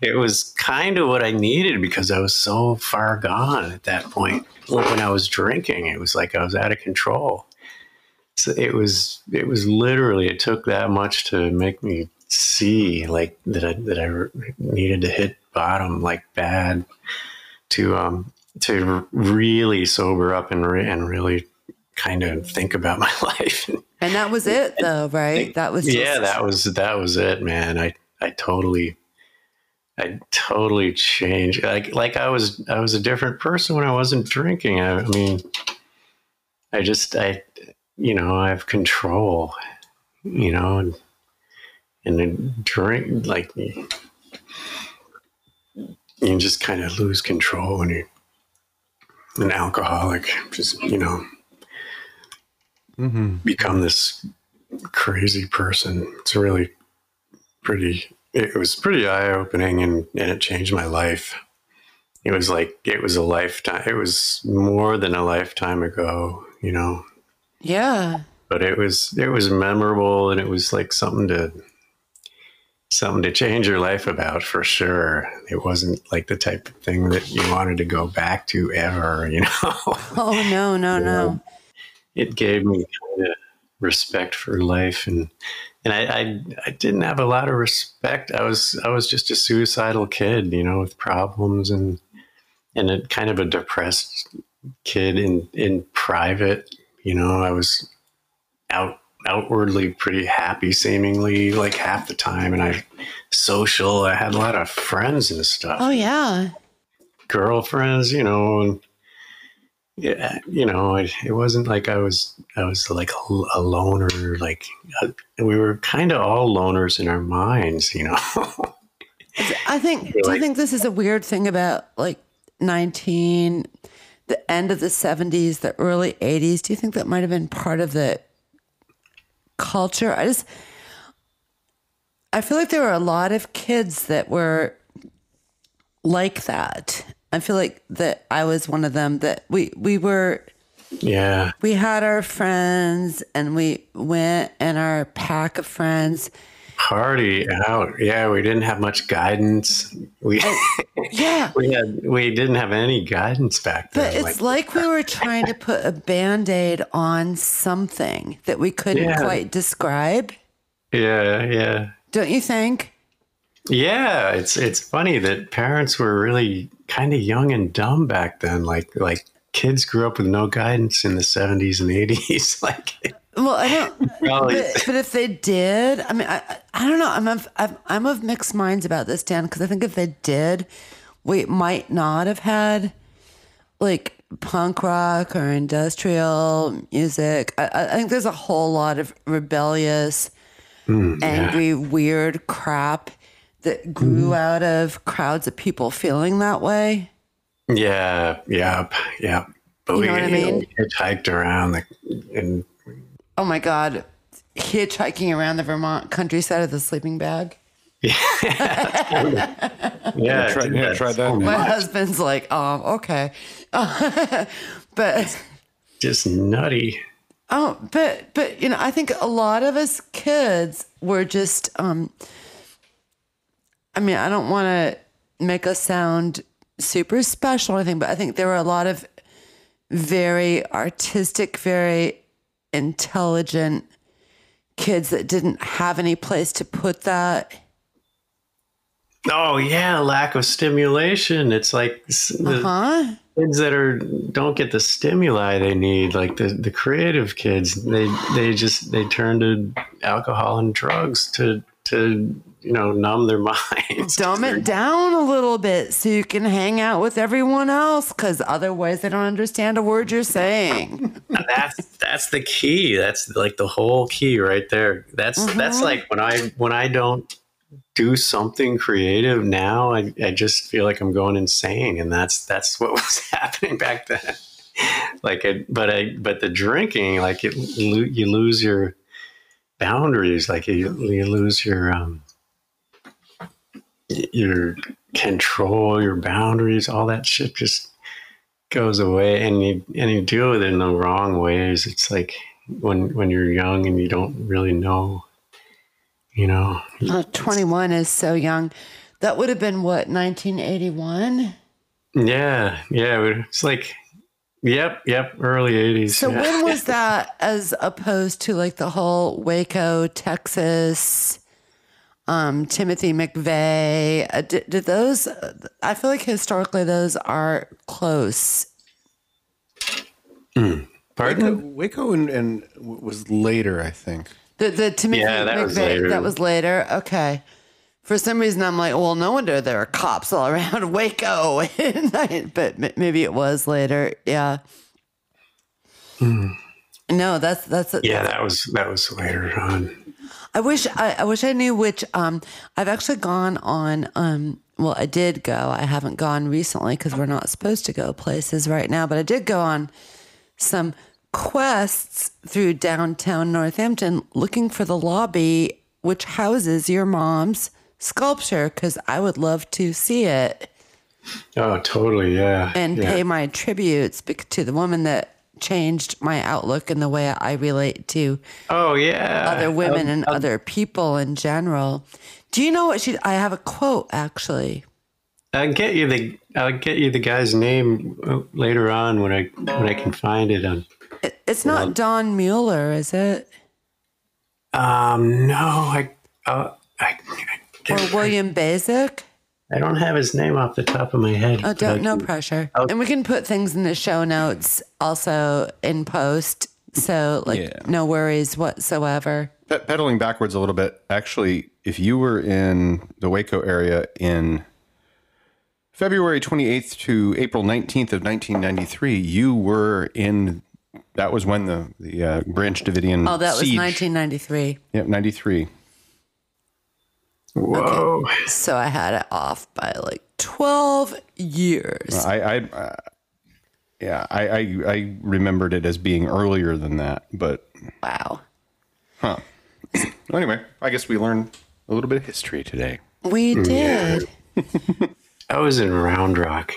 it was kind of what I needed because I was so far gone at that point when I was drinking it was like I was out of control so it was it was literally it took that much to make me see like that I, that I needed to hit bottom like bad to um to really sober up and re- and really kind of think about my life. And that was it, though, right? That was just, yeah, that was that was it, man. I I totally I totally changed. Like like I was I was a different person when I wasn't drinking. I, I mean, I just I you know I have control, you know, and and then drink like you just kind of lose control when you're an alcoholic. Just you know, mm-hmm. become this crazy person. It's really pretty it was pretty eye opening and, and it changed my life. It was like it was a lifetime it was more than a lifetime ago, you know. Yeah. But it was it was memorable and it was like something to something to change your life about for sure. It wasn't like the type of thing that you wanted to go back to ever, you know. Oh no, no, no. it gave me kind of respect for life and and I, I I didn't have a lot of respect. I was I was just a suicidal kid, you know, with problems and and a kind of a depressed kid in in private. You know, I was out outwardly pretty happy, seemingly like half the time, and I social. I had a lot of friends and stuff Oh yeah. girlfriends, you know, and yeah, you know, it, it wasn't like I was, I was like a, a loner. Like uh, we were kind of all loners in our minds, you know. I think. Do you think this is a weird thing about like nineteen, the end of the seventies, the early eighties? Do you think that might have been part of the culture? I just, I feel like there were a lot of kids that were like that. I feel like that I was one of them. That we we were yeah, we had our friends and we went and our pack of friends. Party out. Yeah, we didn't have much guidance. We oh, Yeah. we had we didn't have any guidance back then. But it's like, we uh, were trying to put a band aid on something that we couldn't Yeah. quite describe. yeah, yeah. Don't you think? Yeah, it's it's funny that parents were really kind of young and dumb back then. Like like kids grew up with no guidance in the seventies and eighties. like Well, I don't. But, but if they did, I mean, I, I- don't know. I'm of, I'm, I'm of mixed minds about this, Dan, because I think if they did, we might not have had like punk rock or industrial music. I, I- think there's a whole lot of rebellious, hmm, angry, weird crap that grew hmm. out of crowds of people feeling that way. yeah, yeah, yeah. But You we, know what I mean? hitchhiked around the, and Oh my God. Hitchhiking around the Vermont countryside with a sleeping bag. yeah, Try, did yeah, that try so that. My much. husband's like, um, okay. but just nutty. oh, but but you know, I think a lot of us kids were just um I mean, I don't want to make us sound super special or anything, but I think there were a lot of very artistic, very intelligent kids that didn't have any place to put that. Oh yeah, lack of stimulation. It's like s- the Huh? kids that are don't get the stimuli they need, like the the creative kids. They they just they turn to alcohol and drugs to to you know numb their minds. dumb it down a little bit so you can hang out with everyone else because otherwise they don't understand a word you're saying. that's that's the key. That's like the whole key right there. That's that's like when I when I don't do something creative now, I, I just feel like I'm going insane, and that's that's what was happening back then. Like, it, but I but the drinking, like it, you lose your boundaries, like you you lose your um your control, your boundaries, all that shit just goes away and you and you deal with it in the wrong ways. It's like when when you're young and you don't really know, you know. Uh, 21 is so young. That would have been what, 1981? Yeah, yeah. It's like, yep, yep. Early '80s. So yeah. when was that as opposed to like the whole Waco, Texas, um, Timothy McVeigh? Uh, did, did those, I feel like historically those are close. Waco, Pardon? Waco and, and was later, I think. The, the Timothy Yeah, that was McVeigh, later. that was later. Okay. For some reason, I'm like, well, no wonder there are cops all around Waco. but m- maybe it was later. Yeah. No, that's that's Yeah, that was that was later on. I wish I, I wish I knew which. Um, I've actually gone on. Um, well, I did go. I haven't gone recently because we're not supposed to go places right now. But I did go on some quests through downtown Northampton looking for the lobby which houses your mom's sculpture because I would love to see it Oh, totally. Yeah. and yeah. pay my tributes to the woman that changed my outlook and the way I relate to Oh, yeah. other women and other people in general. Do you know what she? I have a quote actually. I'll get you the I'll get you the guy's name uh, later on when I when I can find it on. It, it's not Don Mueller, is it? Um, no, I uh, I, I, Or William Basic? I don't have his name off the top of my head. Oh, don't I no can- pressure. And we can put things in the show notes also in post. So like Yeah. no worries whatsoever. Pe- pedaling backwards a little bit. Actually, if you were in the Waco area in February 28th to April 19th of 1993, you were in. That was when the the uh, Branch Davidian. Oh, that was 1993. Yep, 93. Whoa. So I had it off by like 12 years. I, I uh, yeah, I, I I remembered it as being earlier than that, but Wow. huh. anyway, I guess we learned a little bit of history today. We did. I was in Round Rock,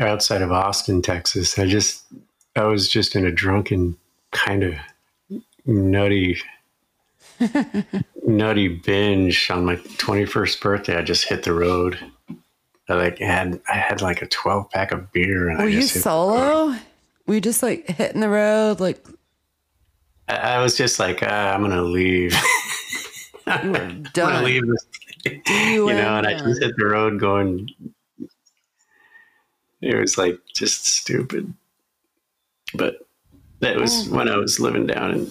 outside of Austin, Texas. I just I was just in a drunken kind of nutty nutty binge on my 21st birthday. I just hit the road. I like had I had like a 12 pack of beer and Were I you solo? Were you just like hitting the road? Like I, I was just like ah, I'm gonna leave. I'm gonna done. leave this You, you know, and I just hit the road going. It was like just stupid, but that was when I was living down in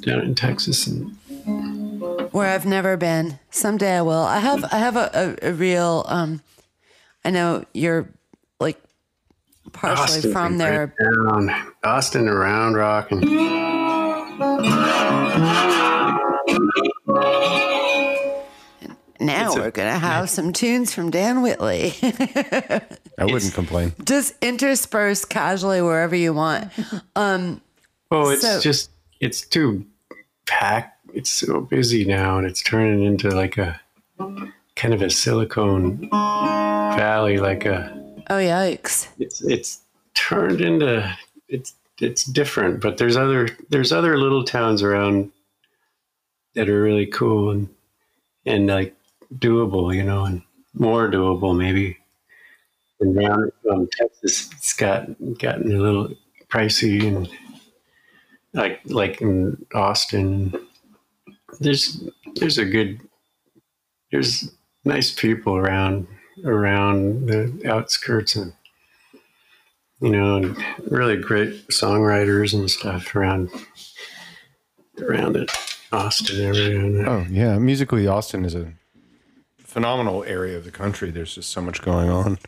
down in Texas, and where I've never been. Someday I will. I have I have a, a, a real um I know you're like partially Austin, from there. right down, Austin around Rock, and Now a- we're gonna have some tunes from Dan Whitley. I wouldn't complain. Just intersperse casually wherever you want. Um oh, it's So- just it's too packed. It's so busy now, and it's turning into like a kind of a Silicon Valley, like a oh yikes. it's it's turned into it's it's different but there's other there's other little towns around that are really cool and and like doable you know and more doable maybe and down um, texas it's got gotten a little pricey and like like in austin there's there's a good there's nice people around around the outskirts and you know, and really great songwriters and stuff around around it, Austin area. Oh yeah, musically, Austin is a phenomenal area of the country. There's just so much going on.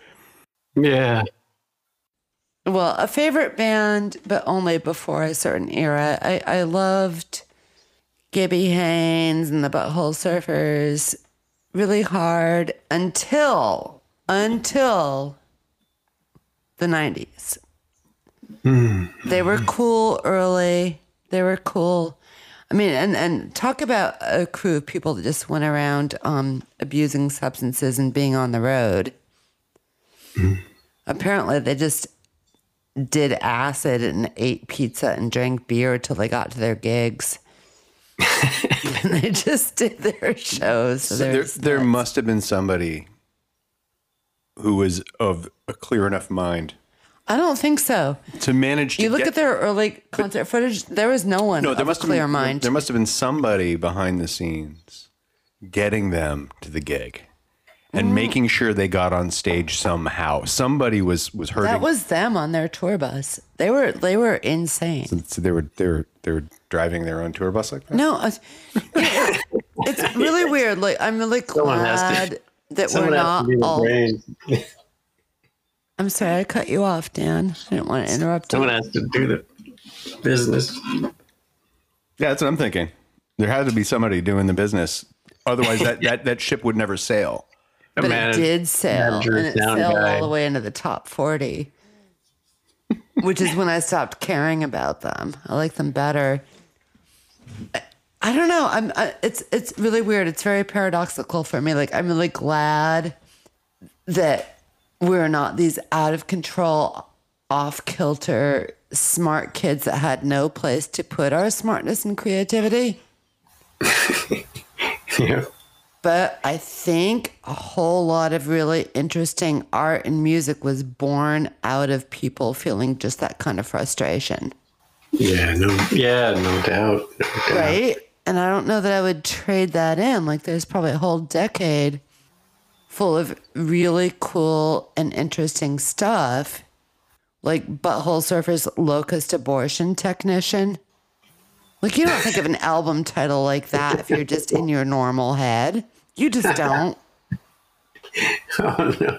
Yeah, Well, a favorite band, but only before a certain era. I, I loved Gibby Haynes and the Butthole Surfers really hard until until the nineties. They were cool early. They were cool. I mean, and, and talk about a crew of people that just went around um, abusing substances and being on the road. Apparently, they just did acid and ate pizza and drank beer till they got to their gigs. and they just did their shows. So there, there must have been somebody who was of a clear enough mind I don't think so. to manage to You look get- at their early concert footage. There was no one no, of there must a have clear been, mind. There must have been somebody behind the scenes getting them to the gig and Mm. making sure they got on stage somehow. Somebody was was hurting. that was them on their tour bus. They were they were insane. so they were they were they were driving their own tour bus like that. No, uh, it's really weird. Like I'm really Someone to- glad that we're not to be the all. I'm sorry, I cut you off, Dan. I didn't want to interrupt. Someone you. has to do the business. Yeah, that's what I'm thinking. There had to be somebody doing the business. Otherwise, that, that, that ship would never sail. But manag- it did sail, manager and it sailed guy. all the way into the top 40, which is when I stopped caring about them. I like them better. I, I don't know. I'm. I, it's it's really weird. It's very paradoxical for me. Like I'm really glad that we're not these out of control, off kilter, smart kids that had no place to put our smartness and creativity. Yeah. But I think a whole lot of really interesting art and music was born out of people feeling just that kind of frustration. Yeah, no, yeah, no doubt. No doubt. Right. And I don't know that I would trade that in. Like, there's probably a whole decade full of really cool and interesting stuff, like Butthole Surfer's Locust Abortion Technician. Like, you don't think of an album title like that if you're just in your normal head. You just don't. Oh no.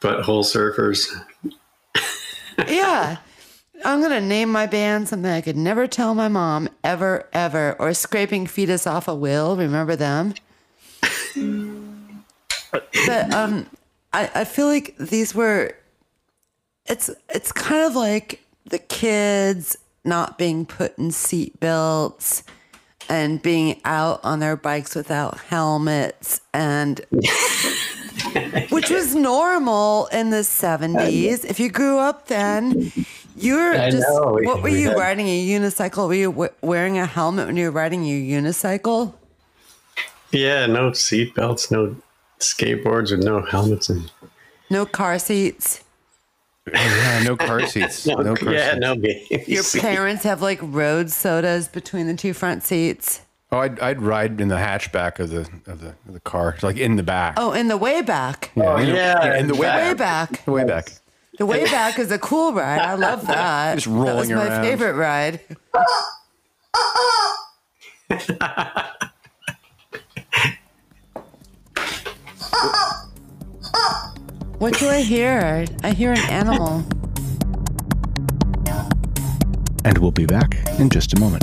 Butthole surfers. Yeah. I'm going to name my band something I could never tell my mom ever, ever. Or Scraping Fetus Off a Wheel. Remember them? but um, I, I feel like these were, it's, it's kind of like the kids not being put in seat belts and being out on their bikes without helmets and which was normal in the uh, 70s. If you grew up then, you were I just, know. what were you riding a unicycle? Were you w- wearing a helmet when you were riding your unicycle? Yeah, no seat belts, no skateboards with no helmets, and No car seats. Oh, yeah, no car seats. no, No, car yeah, seats. no baby Your parents have like road sodas between the two front seats. Oh, I'd, I'd ride in the hatchback of the of the, of the car, like in the back. Oh, in the way back. Oh, in the- yeah, in the way Way back. back. The way back. The way back is a cool ride. I love that. Just that was rolling my around. favorite ride. What do I hear? I hear an animal. And we'll be back in just a moment.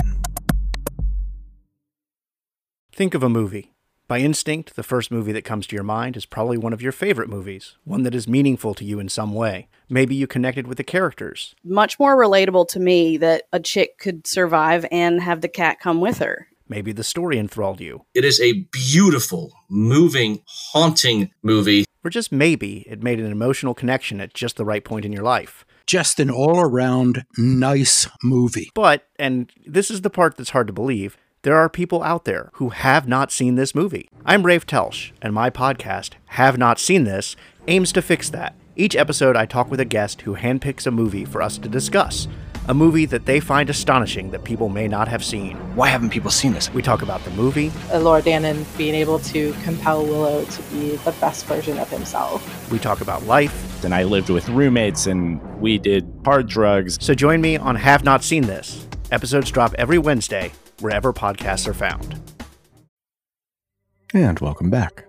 Think of a movie. By instinct, the first movie that comes to your mind is probably one of your favorite movies, one that is meaningful to you in some way. Maybe you connected with the characters. much more relatable to me that a chick could survive and have the cat come with her. Maybe the story enthralled you. It is a beautiful, moving, haunting movie. Or just maybe it made an emotional connection at just the right point in your life. Just an all around nice movie. But, and this is the part that's hard to believe, there are people out there who have not seen this movie. I'm Rafe Telsch, and my podcast, Have Not Seen This, aims to fix that. Each episode, I talk with a guest who handpicks a movie for us to discuss. A movie that they find astonishing that people may not have seen. Why haven't people seen this? We talk about the movie, uh, Laura Dannon being able to compel Willow to be the best version of himself. we talk about life. and I lived with roommates and we did hard drugs. So join me on Have Not Seen This. Episodes drop every Wednesday, wherever podcasts are found. And welcome back.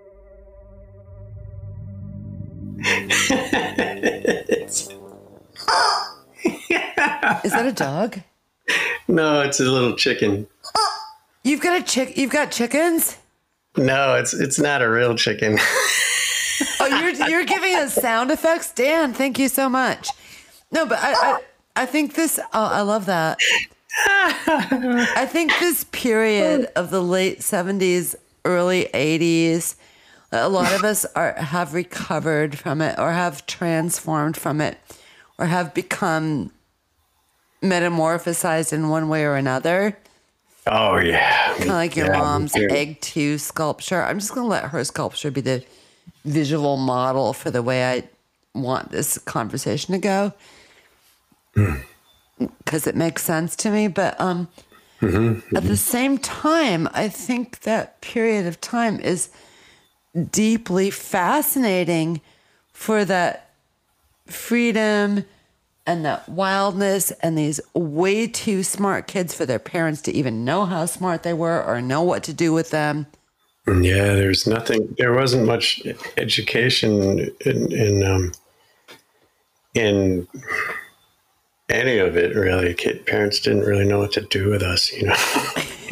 Is that a dog? No, it's a little chicken. You've got a chick. You've got chickens. No, it's it's not a real chicken. Oh, you're you're giving us sound effects, Dan. Thank you so much. No, but I I, I think this. Oh, I love that. I think this period of the late '70s, early '80s, a lot of us are have recovered from it, or have transformed from it, or have become metamorphosized in one way or another. oh yeah, Kind of like your Yeah, mom's egg two sculpture. I'm just going to let her sculpture be the visual model for the way I want this conversation to go. Because it makes sense to me. But um, at the same time, I think that period of time is deeply fascinating for that freedom and that wildness and these way too smart kids for their parents to even know how smart they were or know what to do with them. Yeah, there's nothing. There wasn't much education in in um, in any of it really. Kid parents didn't really know what to do with us, you know.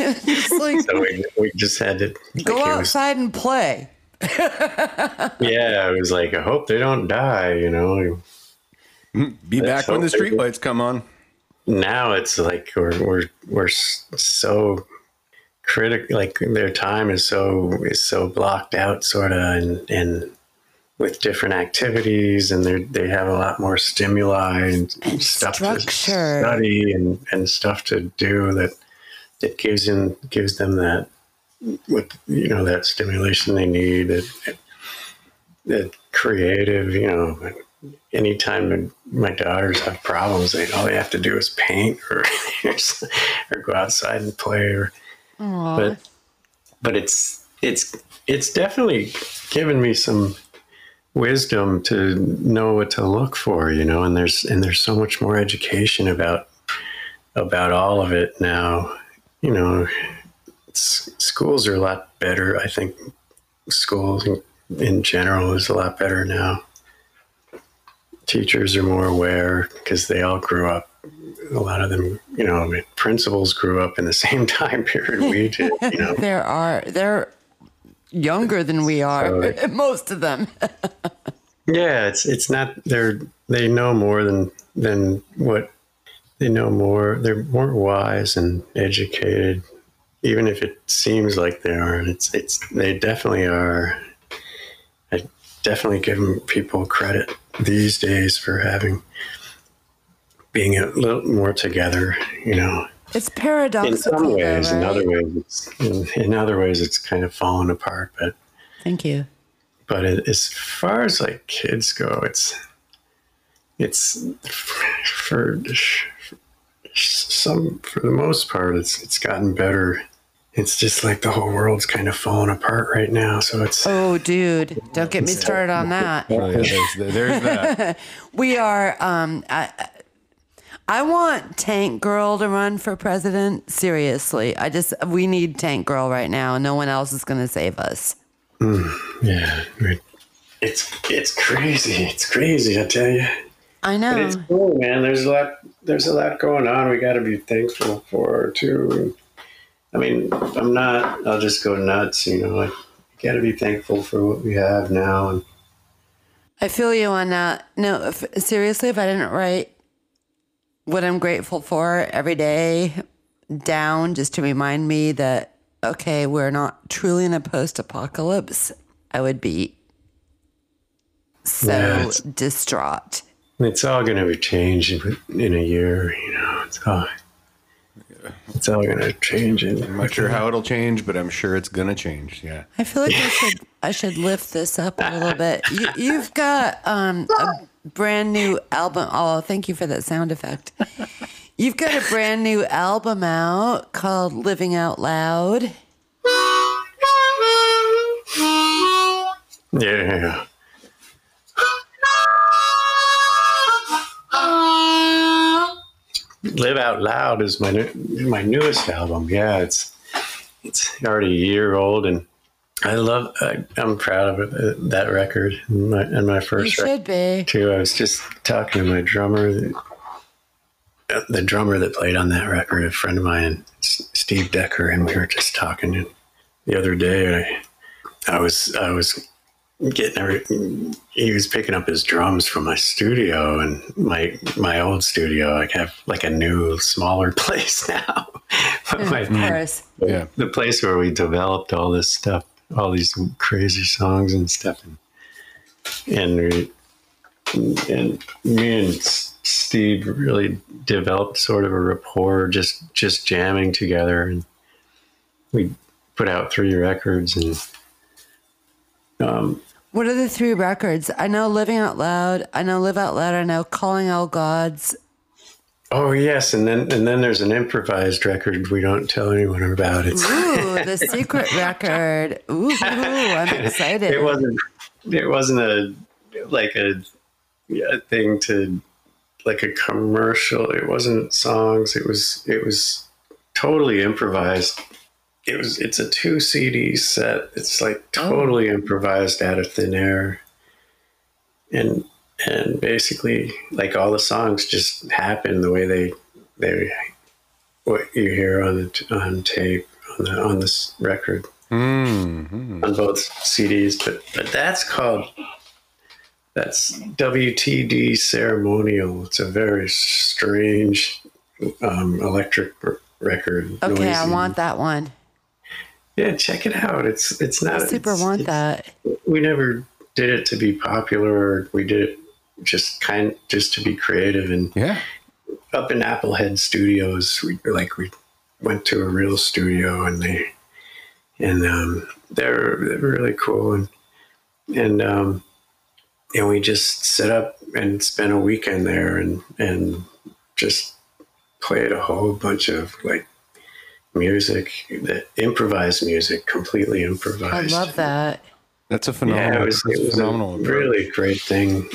It's like so we, we just had to go like, it was- outside and play. yeah, I was like I hope they don't die, you know. Hmm, be back when the so- streetlights come on. now it's like we're we're we're so critical like their time is so is so blocked out sort of and and with different activities and they they have a lot more stimuli and, And stuff structure. to study and and stuff to do that that gives them gives them that with you know that stimulation they need that that creative you know anytime my daughters have problems, they all they have to do is paint or or go outside and play. Or, Aww. but but it's it's it's definitely given me some wisdom to know what to look for, you know. And there's and there's so much more education about about all of it now. You know, schools are a lot better. I think schools in, in general is a lot better now teachers are more aware because they all grew up. A lot of them, you know, I mean, principals grew up in the same time period we did. You know, There are they're younger than we are, So- most of them. yeah, it's it's not they're they know more than than what they know more. They're more wise and educated, even if it seems like they aren't. It's it's they definitely are. I definitely give people credit these days for having being a little more together. You know. It's paradoxical. in some ways in other ways it's in, in other ways it's kind of fallen apart but Thank you. but it, as far as like kids go it's it's for some for the most part it's it's gotten better it's just like the whole world's kind of falling apart right now so it's Oh, dude, don't get me started on that. Oh, yeah, there's, there's that. We are. Um, I, I want Tank Girl to run for president. Seriously, I just we need Tank Girl right now. No one else is going to save us. yeah it's it's crazy it's crazy i tell you I But know. it's cool, man. There's a lot. There's a lot going on. We got to be thankful for too. I mean, I'm not. I'll just go nuts. You know, like got to be thankful for what we have now. And I feel you on that. No, if, seriously, if I didn't write what I'm grateful for every day down just to remind me that, okay, we're not truly in a post apocalypse, I would be so Yeah, it's- distraught. it's all going to be changed in, in a year. You know, it's all. It's all going to change. In, I'm not sure how it'll change, but I'm sure it's gonna change. Yeah. I feel like I should I should lift this up a little bit. You, you've got um, a brand new album. Oh, thank you for that sound effect. You've got a brand new album out called "Living Out Loud." Yeah. Live Out Loud is my new, my newest album. Yeah, it's it's already a year old, and I love. I, I'm proud of it, uh, that record and my, and my You first record should be. too. I was just talking to my drummer, the, the drummer that played on that record, a friend of mine, Steve Decker, and we were just talking the other day. I, I was I was getting every, he was picking up his drums from my studio and my my old studio. I have like a new smaller place now. But my- Of course. Yeah. the place where we developed all this stuff, all these crazy songs and stuff, and and, we, and me and Steve really developed sort of a rapport, just just jamming together, and we put out three records, and um, What are the three records? I know "Living Out Loud." I know "Live Out Loud." I know "Calling All Gods." oh yes, and then and then there's an improvised record we don't tell anyone about. It's Ooh, the secret record. Ooh, I'm excited. it wasn't it wasn't a like a, a thing to like a commercial. It wasn't songs. It was it was totally improvised. It was it's a two CD set. It's like totally improvised out of thin air. And and basically like all the songs just happen the way they they what you hear on the on tape on the on this record Mm-hmm. on both CDs, but but that's called that's WTD ceremonial. It's a very strange um, electric r- record. Okay, I want that one. Yeah, check it out. It's it's I not. super it's- want it's- that. We never did it to be popular. We did it just kind just to be creative and Yeah. up in Applehead Studios, we like we went to a real studio and they and um, they're they're really cool and and um, and we just set up and spent a weekend there and and just played a whole bunch of like music that improvised music, completely improvised. I love that. That's a phenomenal. Yeah, it was, it was phenomenal. a really great thing.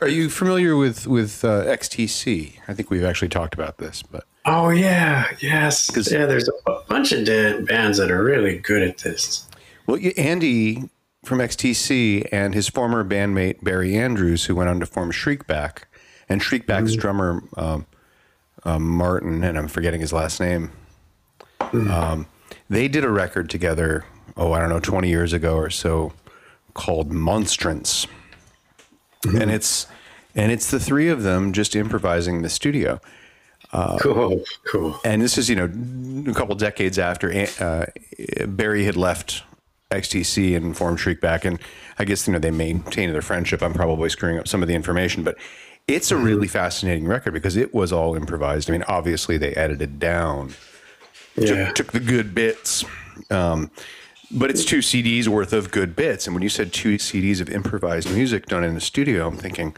Are you familiar with with uh, XTC? I think we've actually talked about this, but Oh yeah, yes, yeah, there's a bunch of dead bands that are really good at this. well, y- Andy from XTC and his former bandmate Barry Andrews, who went on to form Shriekback, and Shriekback's drummer um, um, Martin, and I'm forgetting his last name. Mm. Um, they did a record together. Oh, I don't know, 20 years ago or so, called Monstrance, mm-hmm. and it's and it's the three of them just improvising in the studio. Uh, cool, cool. and this is you know a couple decades after eh, uh, Barry had left XTC and formed Shriekback, and I guess you know they maintained their friendship. I'm probably screwing up some of the information, but it's a mm-hmm. really fascinating record because it was all improvised. I mean, obviously they edited down, Yeah, took, took the good bits, um, but it's two CDs worth of good bits. And when you said two CDs of improvised music done in the studio, I'm thinking.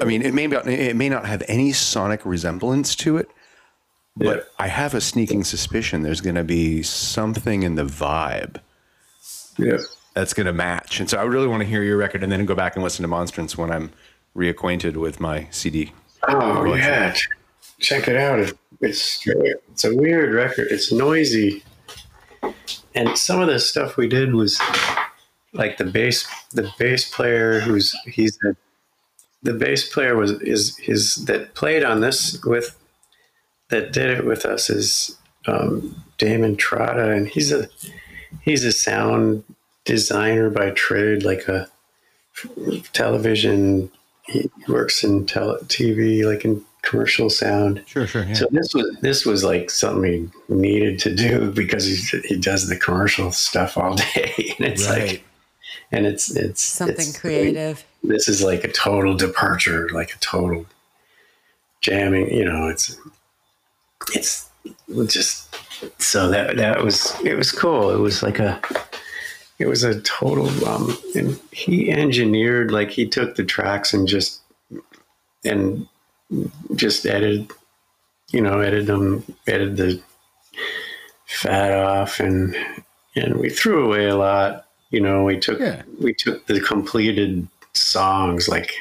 I mean, it may not it may not have any sonic resemblance to it, but Yeah. I have a sneaking suspicion there's going to be something in the vibe yeah. that's going to match. And so I really want to hear your record and then go back and listen to Monstrance when I'm reacquainted with my CD. Oh yeah, check it out. It- It's it's a weird record. It's noisy, and some of the stuff we did was like the bass. The bass player who's he's the the bass player was is his that played on this with that did it with us is um, Damon Trotta, and he's a he's a sound designer by trade, like a television. He works in tele- TV, like in commercial sound. Sure, sure. Yeah. So this was this was like something he needed to do because he he does the commercial stuff all day, and it's Right. like, and it's it's Something it's- creative. This is like a total departure, like a total jamming. You know, it's it's just so that that was it was cool. It was like a it was a total um and he engineered like he took the tracks and just and just edited you know edited them edited the fat off and and we threw away a lot you know we took Yeah. we took the completed songs like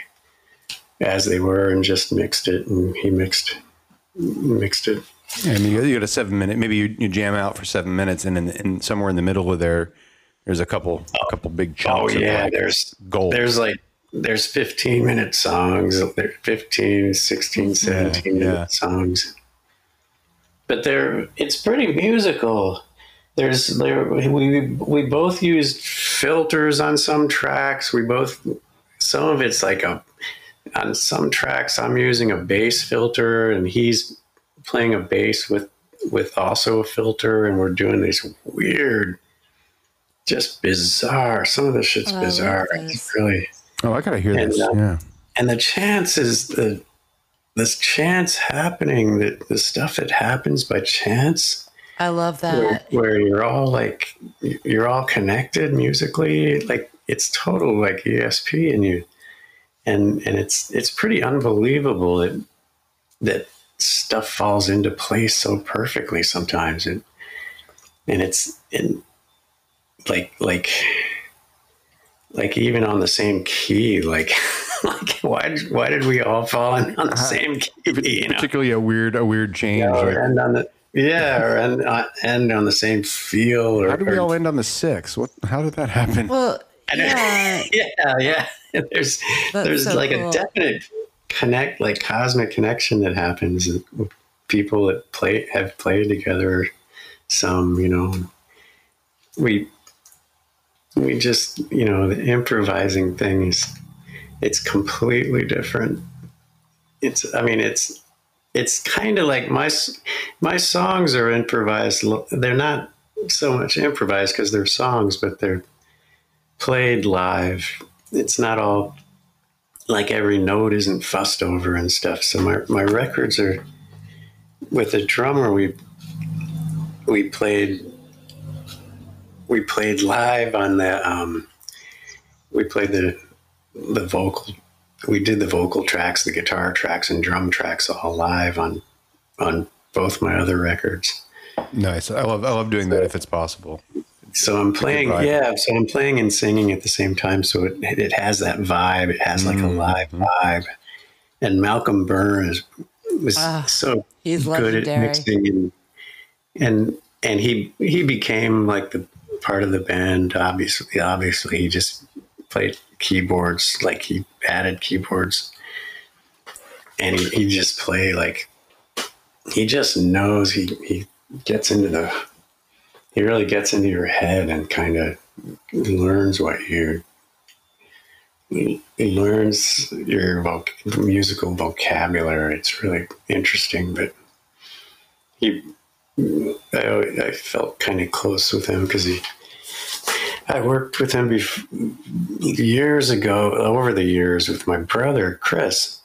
as they were and just mixed it and he mixed mixed it Yeah, I mean, you got a seven minute. Maybe you, you jam out for seven minutes, and in, in somewhere in the middle of there, there's a couple, a couple big Oh chunks. of yeah, like there's gold. There's like there's 15 minute songs. 15, 16, 17 yeah. minute songs. But they're it's pretty musical. There's there we we both used filters on some tracks. We both some of it's like a on some tracks I'm using a bass filter and he's playing a bass with with also a filter and we're doing these weird just bizarre. Some of the shit's Oh, bizarre. It's really oh, I gotta hear And, this. um, yeah. and the chances the this chance happening that the stuff that happens by chance I love that. where you're all like you're all connected musically like it's total like esp and you and and it's it's pretty unbelievable that that stuff falls into place so perfectly sometimes and and it's and like like like even on the same key like like why why did we all fall in on the same key? You know? Particularly a weird a weird change. Yeah, or end on the yeah, or end, uh, end on the same feel. Or, how did we all end on the six? What? How did that happen? Well, yeah. yeah, yeah. There's That's there's so like cool. a definite connect, like cosmic connection that happens with people that play have played together. Some, you know, we we just you know the improvising thing is it's completely different. It's I mean it's it's kind of like my my songs are improvised. They're not so much improvised because they're songs, but they're played live. It's not all like every note isn't fussed over and stuff. So my, my records are with a drummer we we played we played live on the um we played the the vocal we did the vocal tracks, the guitar tracks and drum tracks all live on on both my other records. nice. I love I love doing that if it's possible. So I'm playing, yeah. So I'm playing and singing at the same time. So it it has that vibe. It has like a live vibe. And Malcolm Burn is was Ah, so he's good at legendary. mixing and and and he he became like the part of the band. Obviously, obviously, he just played keyboards. Like he added keyboards, and he, he just play like he just knows. He he gets into the he really gets into your head and kind of learns what you he learns your voc- musical vocabulary. It's really interesting, but he I, I felt kind of close with him because he I worked with him bef- years ago over the years with my brother Chris.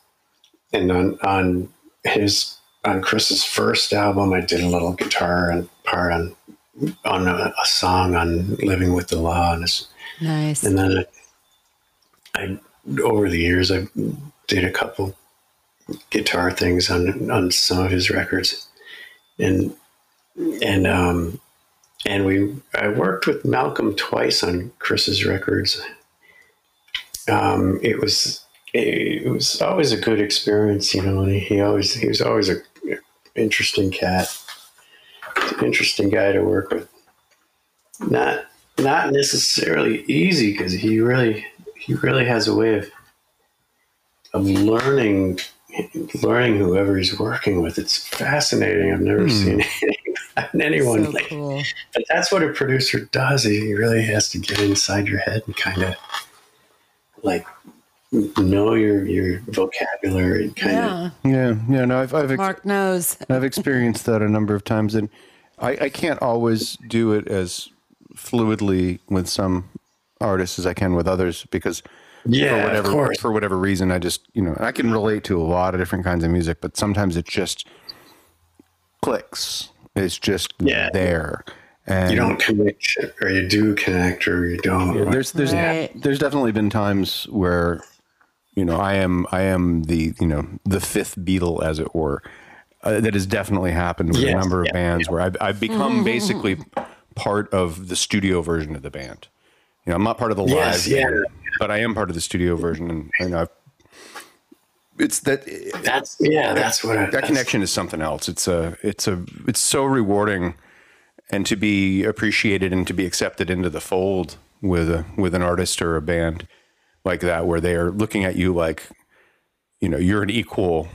And on on his on Chris's first album I did a little guitar and part on on a, a song on living with the law and it's Nice. and then I, I over the years I did a couple guitar things on on some of his records. And and um and we I worked with Malcolm twice on Chris's records um it was it was always a good experience you know and he, always he was always a interesting cat interesting guy to work with not not necessarily easy because he really he really has a way of of learning learning whoever he's working with. It's fascinating. I've never seen anyone so like cool. but that's what a producer does. He really has to get inside your head and kind of like know your your vocabulary and kind of Yeah. Yeah, yeah. No, I've I've, ex- Mark knows. I've experienced that a number of times, and I, I can't always do it as fluidly with some artists as I can with others because Yeah, for of whatever course. for whatever reason, I just you know I can relate to a lot of different kinds of music, but sometimes it just clicks. It's just Yeah. there, and you don't connect or you do connect or you don't. Yeah, there's there's Right. there's definitely been times where you know I am I am the you know the fifth Beatle as it were. Uh, that has definitely happened with a number of yeah, bands where I've, I've become basically part of the studio version of the band. You know, I'm not part of the Yes, live, yeah. band, but I am part of the studio version, and, and I've, it's that that's yeah, that's what I, that that's- connection is something else. It's a it's a it's so rewarding, and to be appreciated and to be accepted into the fold with a with an artist or a band like that, where they are looking at you like, you know, you're an equal.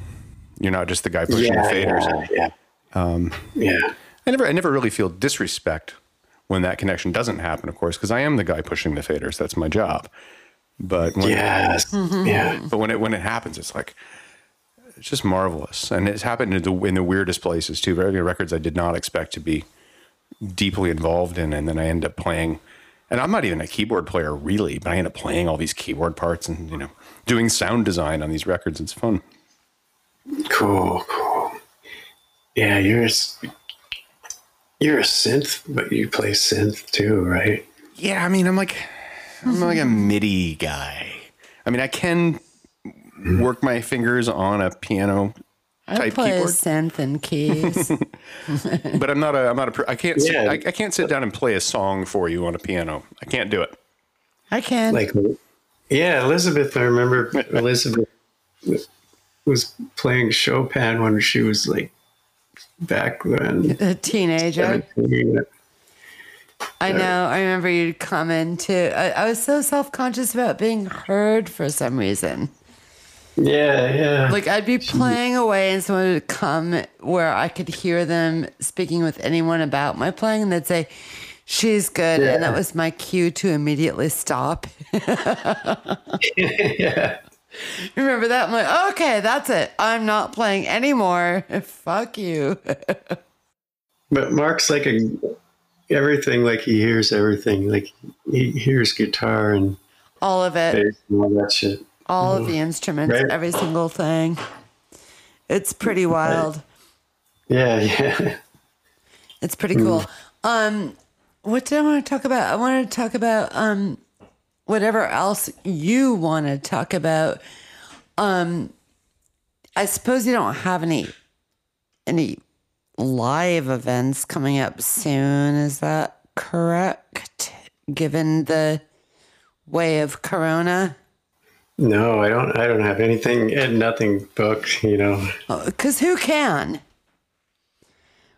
You're not just the guy pushing yeah, the faders. yeah, yeah. Um, yeah. I never I never really feel disrespect when that connection doesn't happen, of course, because I am the guy pushing the faders. That's my job. But when Yes. Mm-hmm. Yeah. but when it when it happens, it's like it's just marvelous, and it's happened in the in the weirdest places too. Very records I did not expect to be deeply involved in, and then I end up playing. And I'm not even a keyboard player really, but I end up playing all these keyboard parts and you know doing sound design on these records. It's fun. Cool, cool. Yeah, you're a, s- you're a synth, but you play synth too, right? Yeah, I mean, I'm like I'm like a MIDI guy. I mean, I can work my fingers on a piano I type play keyboard. synth and keys. but I'm not a I'm not a pro- I can't sit, Yeah. I, I can't sit down and play a song for you on a piano. I can't do it. I can. Like Yeah, Elizabeth. I remember Elizabeth was playing Chopin when she was like back then. A teenager. 17. I know. I remember you'd come into. I, I was so self conscious about being heard for some reason. Yeah, yeah. Like I'd be playing away, and someone would come where I could hear them speaking with anyone about my playing, and they'd say, "She's good," and that was my cue to immediately stop. yeah. Remember that? I'm like, okay, that's it. I'm not playing anymore. Fuck you. But Mark's like a everything. Like he hears everything. Like he hears guitar and All of it. all that shit. all of the instruments, Right. every single thing. It's pretty wild. Yeah, yeah. It's pretty cool. Um, what did I want to talk about? I want to talk about um, whatever else you want to talk about. Um, I suppose you don't have any any live events coming up soon. Is that correct? Given the way of Corona. No, I don't. I don't have anything and nothing booked. You know. Because who can?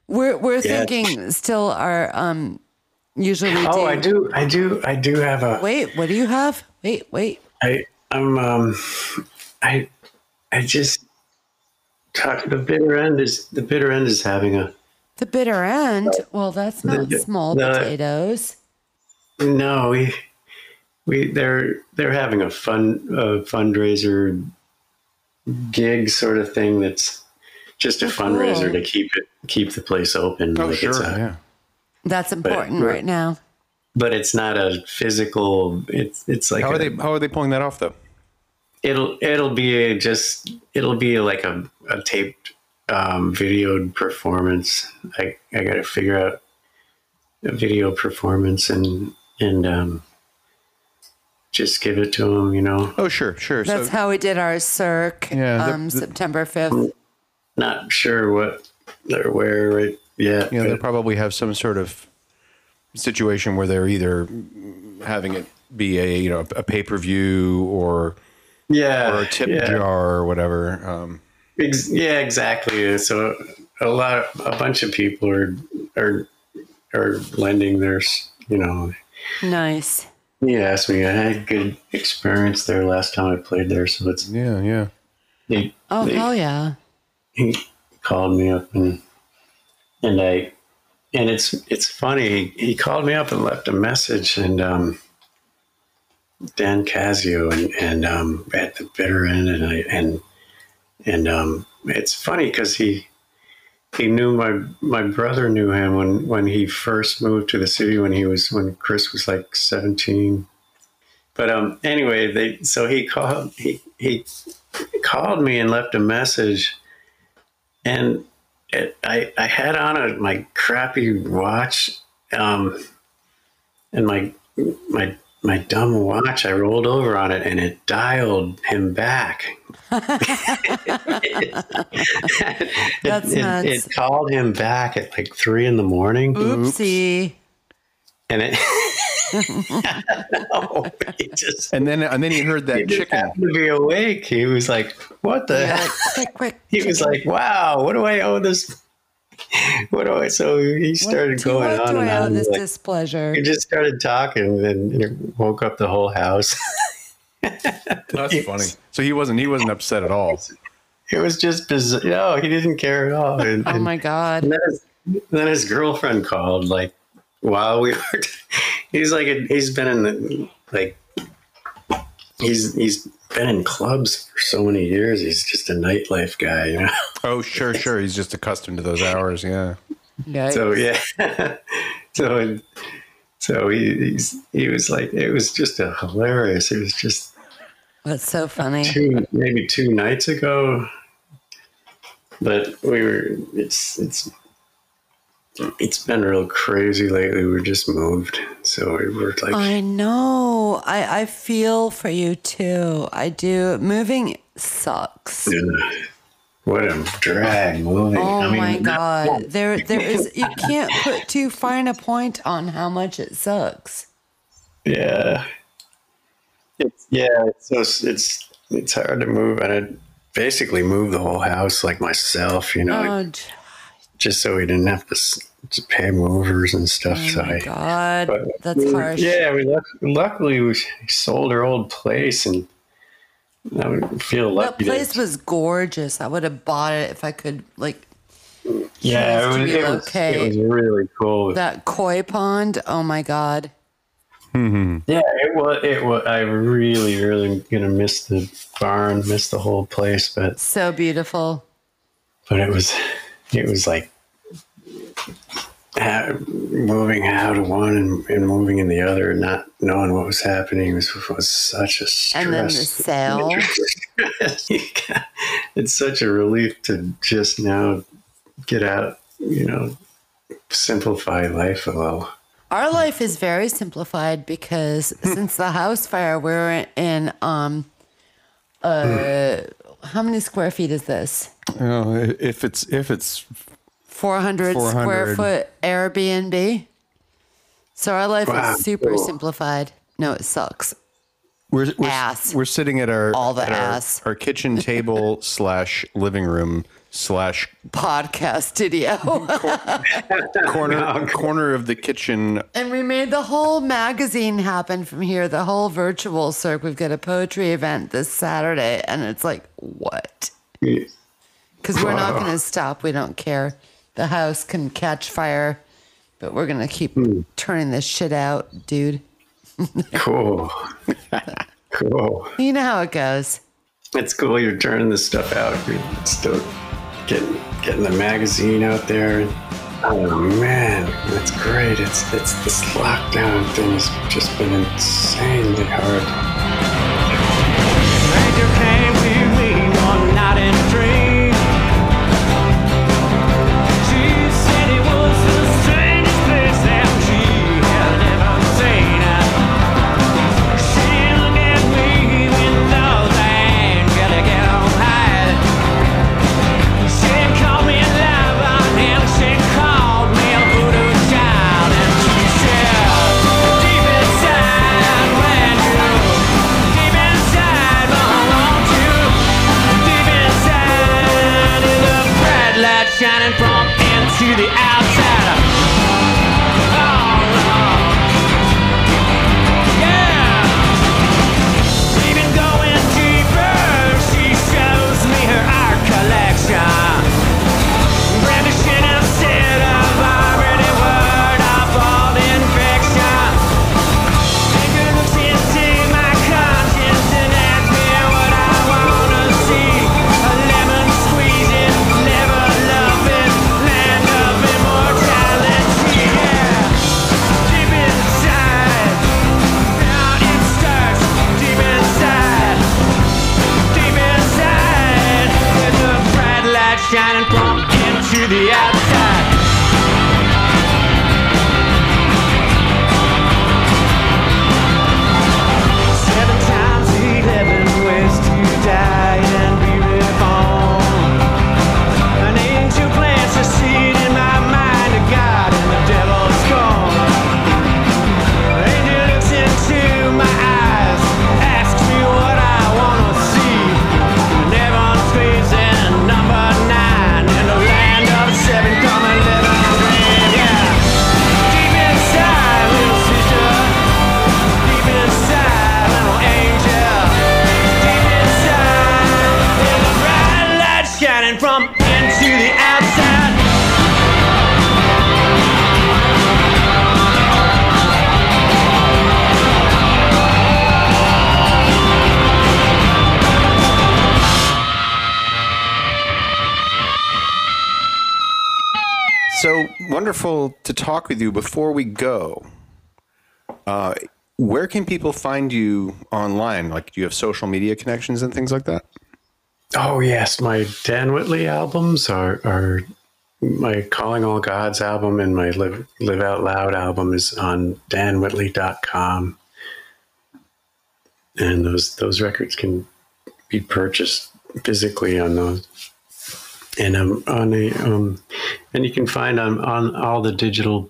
We're we're Yeah. thinking still our um. Usually Oh, I do. I do. I do have a. Wait, what do you have? Wait, wait. I I'm um I I just talked the bitter end is the bitter end is having a The bitter end. Well, that's not The- small the- potatoes. no we we they're they're having a fun uh, fundraiser gig sort of thing that's just a fundraiser cool. to keep it keep the place open. Oh, Like, it's sure. a- yeah. That's important right. right now. But it's not a physical. It's it's like How a- are they? How are they pulling that off though? It'll it'll be just it'll be like a, a taped um, videoed performance. I I got to figure out a video performance and and um, just give it to them. You know, Oh, sure, sure. That's so, how we did our Cirque. Yeah, um, the- September fifth. not sure what or where right yet. Yeah, they'll probably have some sort of situation where they're either having it be a you know a pay per view or yeah, or a tip yeah. jar or whatever. Um, Ex- yeah, exactly. So a lot, a bunch of people are are are lending theirs. You know, Nice. He asked me. I had a good experience there last time I played there, so it's yeah, yeah. he, Oh he, hell yeah. he called me up and and I and it's it's funny. He, he called me up and left a message and um, Dan Casio and and um, at the bitter end and I and and um, it's funny because he he knew my my brother knew him when when he first moved to the city when he was when Chris was like 17 but um anyway they so he called he he called me and left a message. And it, I I had on a my crappy watch um and my my my dumb watch I rolled over on it and it dialed him back That's it, it, nuts. it called him back at like three in the morning. Oopsie. And it, no, just, And then and then he heard that just chicken. happened to be awake. He was like, "What the?" Yeah, heck? quick, quick. He was like, "Wow, what do I owe this? What do I?" So he started to going what on do and I on. this like, displeasure? he just started talking, and it woke up the whole house. That's funny. So he wasn't he wasn't upset at all. It was just bizarre. No, he didn't care at all. And, Oh my god. And then his, then his girlfriend called, like, while we were. he's like, he's been in the like, he's he's been in clubs for so many years. He's just a nightlife guy, you know. Oh, sure, sure. He's just accustomed to those hours. Yeah. Yikes. So yeah, so so he he's, he was like, it was just a hilarious. It was just That's so funny. two maybe two nights ago, but we were. It's it's. It's been real crazy lately. We just moved, so we were like, I know. I I feel for you too. I do. Moving sucks. What a drag moving. Oh I mean, my not- god. There there is you can't put too fine a point on how much it sucks. Yeah. It's yeah, it's so it's it's hard to move, and I basically moved the whole house like myself, you know, Oh, like, just so we didn't have to, to pay movers and stuff. so I, Oh God, but- that's harsh. Yeah, we luck, luckily we sold our old place, and I would feel That lucky. place to, was gorgeous. I would have bought it if I could, like, yeah, choose it was, it, was, relocate. it was really cool. that koi pond. Oh my God. Hmm. Yeah, it was. It was. I really, really gonna miss the barn, miss the whole place, but So beautiful. but it was, it was like moving out of one and, and moving in the other, and not knowing what was happening was was such a stress. And then the sale. it's such a relief to just now get out. You know, simplify life a little. Our life is very simplified because since the house fire, we're in um uh how many square feet is this? Oh, if it's if it's 400, square foot Airbnb. So our life Wow, is super cool. simplified. No, it sucks. we're we're, Ass. we're sitting at our All the at our- ass. our, kitchen table slash living room slash Podcast studio. corner corner of the kitchen. and we made the whole magazine happen from here, the whole virtual Cirque. We've got a poetry event this Saturday, and it's like, what? Because we're not going to stop. We don't care. The house can catch fire, but we're going to keep hmm. turning this shit out, dude. Cool. cool. You know how it goes. It's cool you're turning this stuff out. You're still getting getting the magazine out there. Oh man, that's great. It's it's this lockdown thing has just been insanely hard. With you. Before we go, uh, where can people find you online? Like, do you have social media connections and things like that? Oh yes, my Dan Whitley albums are are my Calling All Gods album and my Live Live Out Loud album is on danwhitley.com. And those those records can be purchased physically on those. And um, on a um, and you can find on on all the digital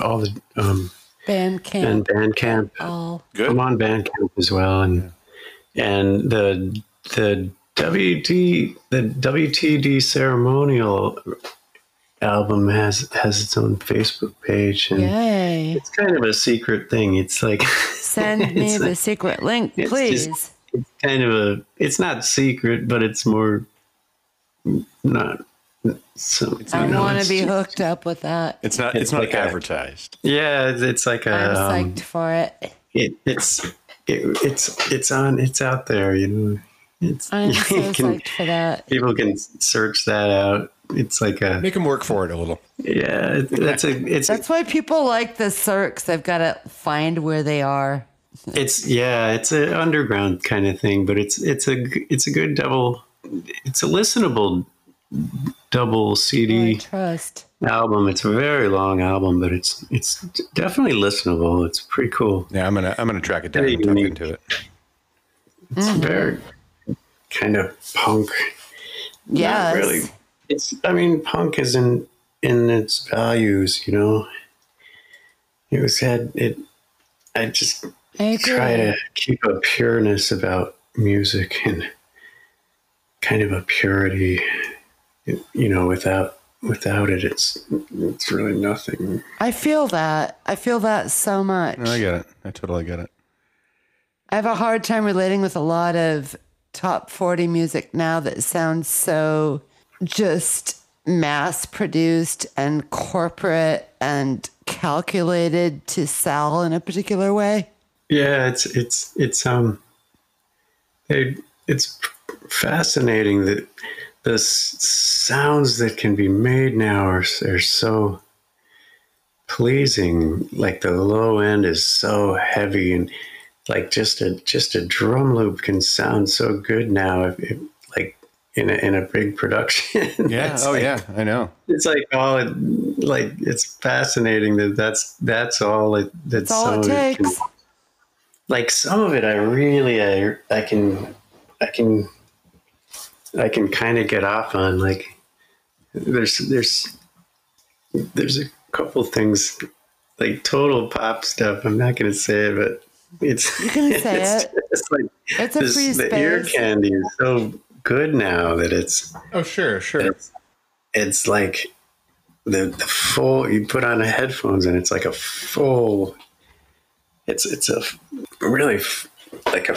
all the um, Bandcamp. and Bandcamp. all. good. I'm on Bandcamp as well, and and the the WT the WTD ceremonial album has has its own Facebook page, and Yay. it's kind of a secret thing. It's like Send me it's the secret link, it's please. just- it's kind of a it's not secret, but it's more not. So I want to be hooked up with that. It's not. It's It's, not like a- advertised. Yeah, it's, it's like a. I'm um, psyched for it. it, it's it, it's it's on it's out there you know it's I'm so can- psyched for that. people can search that out it's like a Make them work for it a little. yeah it- that's a it's That's why people like the circs. They've got to find where they are. it's yeah it's an underground kind of thing but it's it's a it's a good double it's a listenable double cd oh, trust. album it's a very long album but it's it's definitely listenable it's pretty cool Yeah, I'm gonna I'm gonna track it down Very and tuck into it. it's mm-hmm. very kind of punk Yeah, really. It's. I mean, punk is in in its values. You know, it was had it. I just I try to keep a pureness about music and kind of a purity. You know, without without it, it's it's really nothing. I feel that. I feel that so much. No, I get it. I totally get it. I have a hard time relating with a lot of top 40 music now that sounds so just mass produced and corporate and calculated to sell in a particular way. Yeah, it's it's it's um, they, it's fascinating that the sounds that can be made now are are so pleasing. Like the low end is so heavy, and like just a just a drum loop can sound so good now. If, if like in a in a big production, Yeah. Oh like- yeah. I know. it's like all it, like it's fascinating that that's that's all it that's That's all it some of it can- takes. like some of it I really I I can I can I can kind of get off on like there's there's there's a couple things like total pop stuff I'm not gonna say it but it's You can say it's it. just like It's a this, free the ear candy is so good now that it's Oh sure, sure. it's, it's like the, the full you put on the headphones and it's like a full it's it's a really like a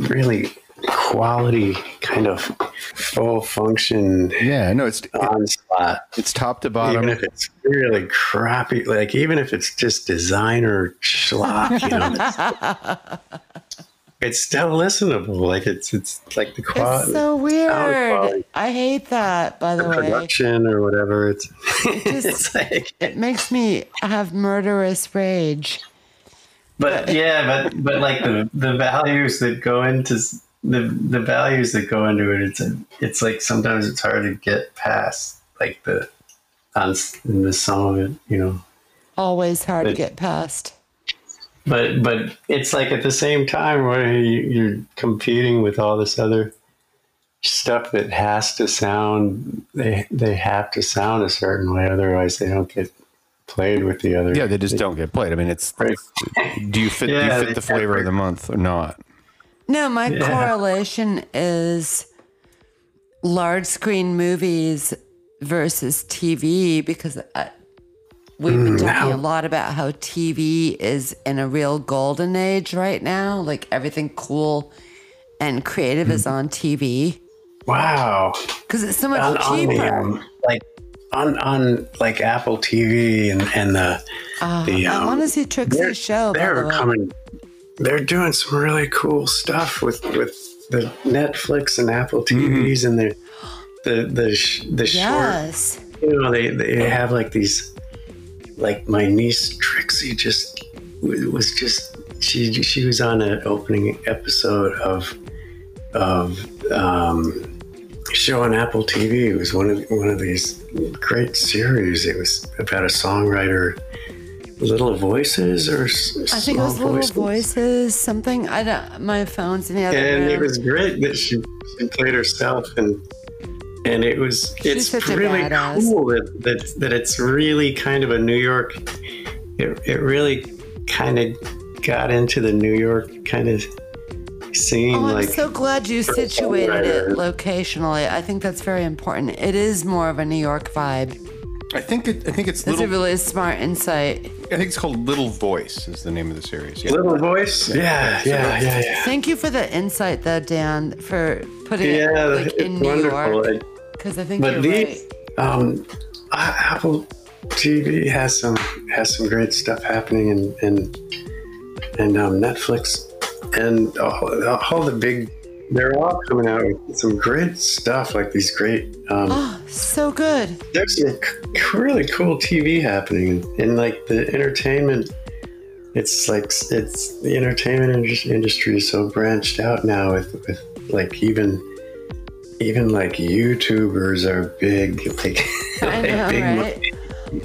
really quality kind of full function Yeah. No, it's it, onslaught it's top to bottom. even if it's really crappy like even if it's just designer schlock you know it's, it's still listenable like it's it's like the quality. It's quality so weird. I hate that, by the way. production or whatever it's just- it's like It makes me have murderous rage. But yeah, but but like the the values that go into s- the the values that go into it, it's a, it's like sometimes it's hard to get past like the on in the some of it, you know. Always hard to get past. But but it's like at the same time where you, you're competing with all this other stuff that has to sound they they have to sound a certain way, otherwise they don't get played with the other. Yeah, they just don't get played. I mean, it's Right. do you fit do you fit the flavor of the month or not? No, my Yeah. correlation is large screen movies versus TV because I, we've been talking a lot about how TV is in a real golden age right now. Like everything cool and creative is on TV Wow. because it's so much on, on the, cheaper. um, like on on like Apple TV and and the Uh, the I um, want to see they're, Trixie's show. By the they're way. Coming. They're doing some really cool stuff with with the Netflix and Apple TVs and the the the sh- the Yes. short. You know they they have like these like my niece Trixie just was just she she was on an opening episode of of um, show on Apple TV. It was one of one of these great series. It was about a songwriter, Little Voices, or I think it was Little Voices, something. I don't. My phone's in the other and room. it was great that she, she played herself and and it was She's it's really cool that, that that it's really kind of a New York it, it really kind of got into the New York kind of scene. Oh, I'm like so glad you situated it locationally. I think that's very important. It is more of a New York vibe. I think it, I think it's That's little. a really smart insight. I think it's called Little Voice. Is the name of the series. Yeah. Little voice. Yeah, yeah, yeah, yeah. Thank you for the insight, though, Dan, for putting Yeah, it like, in it's New wonderful. York. Because I think But you're these, right. um, Apple TV has some has some great stuff happening, and and and um, Netflix and all, all the big. They're all coming out with some great stuff, like these great. Um, Oh, so good. there's some c- really cool TV happening, and like the entertainment. It's like it's the entertainment industry is so branched out now with with like even even like YouTubers are big. Like, I like know, big right?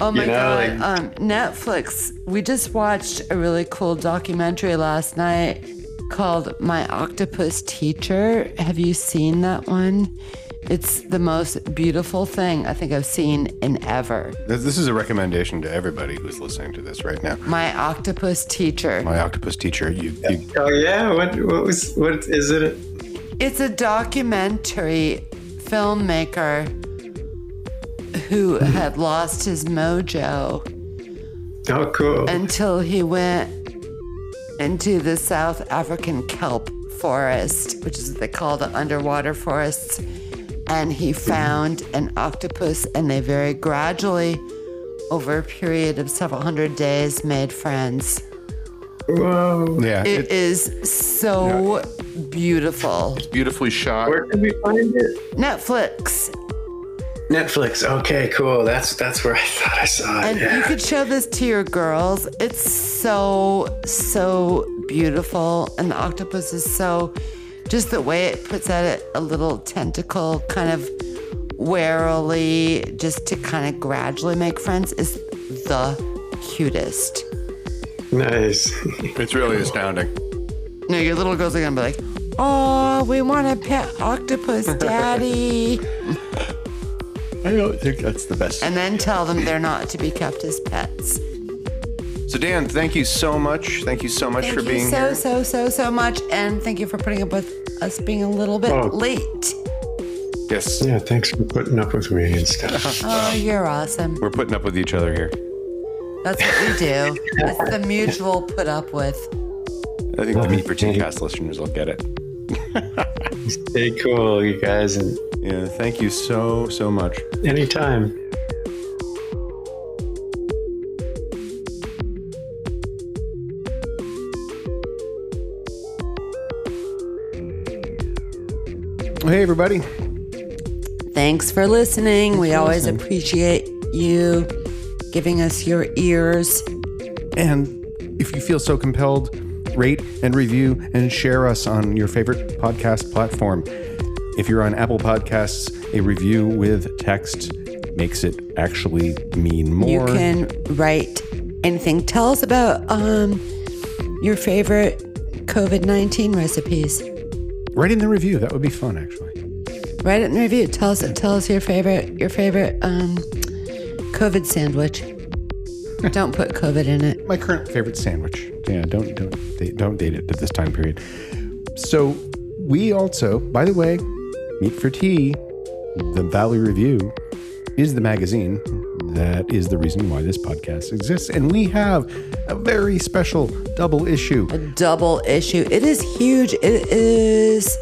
Oh my you know, god! like- um, Netflix. We just watched a really cool documentary last night called "My Octopus Teacher." Have you seen that one? It's the most beautiful thing I think I've seen in ever. This, this is a recommendation to everybody who's listening to this right now. My Octopus Teacher. My octopus teacher. You, you Oh yeah, what what was what is it? It's a documentary filmmaker who had lost his mojo Oh cool. until he went into the South African kelp forest, which is what they call the underwater forests. And he found an octopus, and they very gradually, over a period of several hundred days, made friends. Whoa. yeah. It It, is so beautiful. It's beautifully shot. Where can we find it? Netflix. Netflix. Okay, cool. That's that's where I thought I saw it. And yeah. you could show this to your girls. It's so, so beautiful. And the octopus is so, just the way it puts out it, a little tentacle kind of warily, just to kind of gradually make friends, is the cutest. nice. It's really astounding. No, your little girls are going to be like, oh, we want a pet octopus, daddy. I don't think that's the best. and then tell them they're not to be kept as pets. So Dan, thank you so much. Thank you so much Thank for you being so, here. so, so, so so much. And thank you for putting up with us being a little bit Oh. late. Yes, Yeah, thanks for putting up with me and stuff. Oh, you're awesome. we're putting up with each other here. That's what we do. It's the mutual put up with. I think the Meat for Tea Cast listeners will get it. Stay cool, you guys, and Yeah, thank you so so much. anytime. Hey everybody. Thanks for listening. we always appreciate you giving us your ears. And if you feel so compelled, rate and review and share us on your favorite podcast platform. If you're on Apple Podcasts, a review with text makes it actually mean more. You can write anything. Tell us about um, your favorite COVID 19 recipes. Write in the review. That would be fun, actually. Write it in the review. Tell us tell us your favorite your favorite um, COVID sandwich. Don't put COVID in it. My current favorite sandwich. Yeah, don't don't date, don't date it to this time period. So we also, by the way, Meat for Tea, the Valley Review, is the magazine that is the reason why this podcast exists, and we have a very special double issue. A double issue. It is huge. It is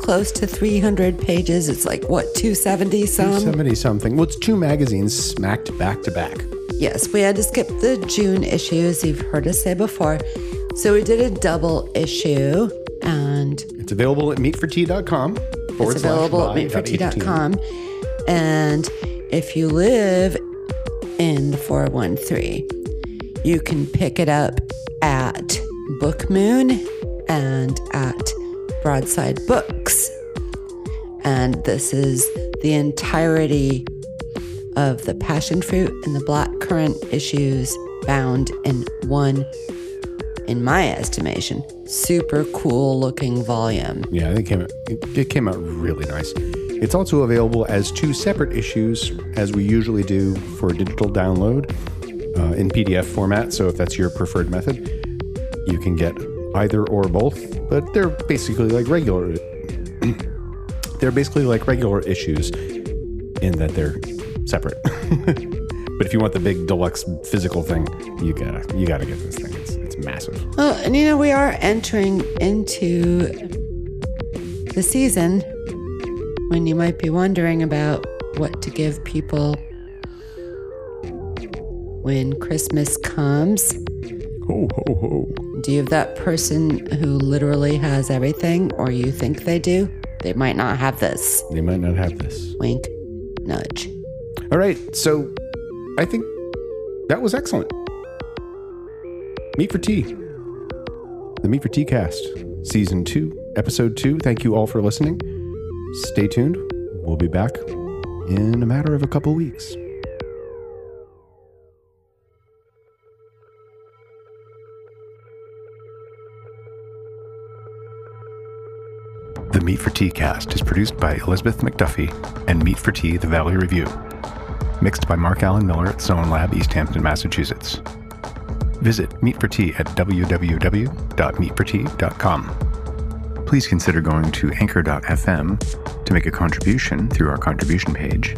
close to 300 pages. It's like what 270 some. 70 something. Well, it's two magazines smacked back to back. Yes, we had to skip the June issues. You've heard us say before. So we did a double issue, and It's available at meatfortea.com. it's available at meatfortea.com. And if you live in the 413, you can pick it up at Book Moon and at Broadside Books. And this is the entirety of the passion fruit and the black currant issues bound in one, in my estimation, super cool looking volume. Yeah, it came out, it, came out really nice. It's also available as two separate issues, as we usually do for digital download. uh, in PDF format. So if that's your preferred method, you can get either or both. But they're basically like regular. they're basically like regular issues in that they're separate. but if you want the big deluxe physical thing, you gotta you gotta get this thing. Massive. Oh, and you know, we are entering into the season when you might be wondering about what to give people when Christmas comes. Ho ho ho. Do you have that person who literally has everything, or you think they do? They might not have this. They might not have this. Wink, nudge. All right, so I think that was excellent. Meat for Tea. The Meat for Tea cast, season two, episode two. Thank you all for listening. Stay tuned. We'll be back in a matter of a couple weeks. The Meat for Tea cast is produced by Elizabeth MacDuffie and Meat for Tea, the Valley Review. Mixed by Mark Alan Miller at Sonelab, East Hampton, Massachusetts. Visit Meat for Tea at www.meatfortea.com. Please consider going to anchor.fm to make a contribution through our contribution page.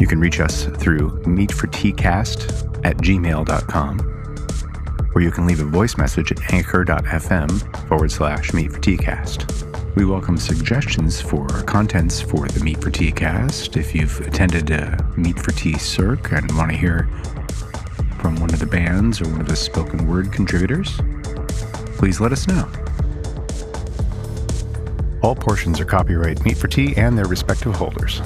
You can reach us through meatforteacast at gmail.com or you can leave a voice message at anchor.fm forward slash meatforteacast. We welcome suggestions for contents for the Meat for Tea cast. If you've attended a Meat for Tea Cirque and want to hear from one of the bands or one of the spoken word contributors, please let us know. All portions are copyright Meat for Tea and their respective holders.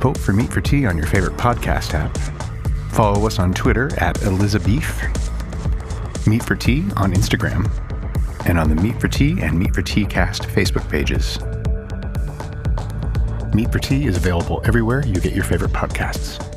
Vote for Meat for Tea on your favorite podcast app. Follow us on Twitter at Elizabeth Meat for Tea on Instagram, and on the Meat for Tea and Meat for Tea Cast Facebook pages. Meat for Tea is available everywhere you get your favorite podcasts.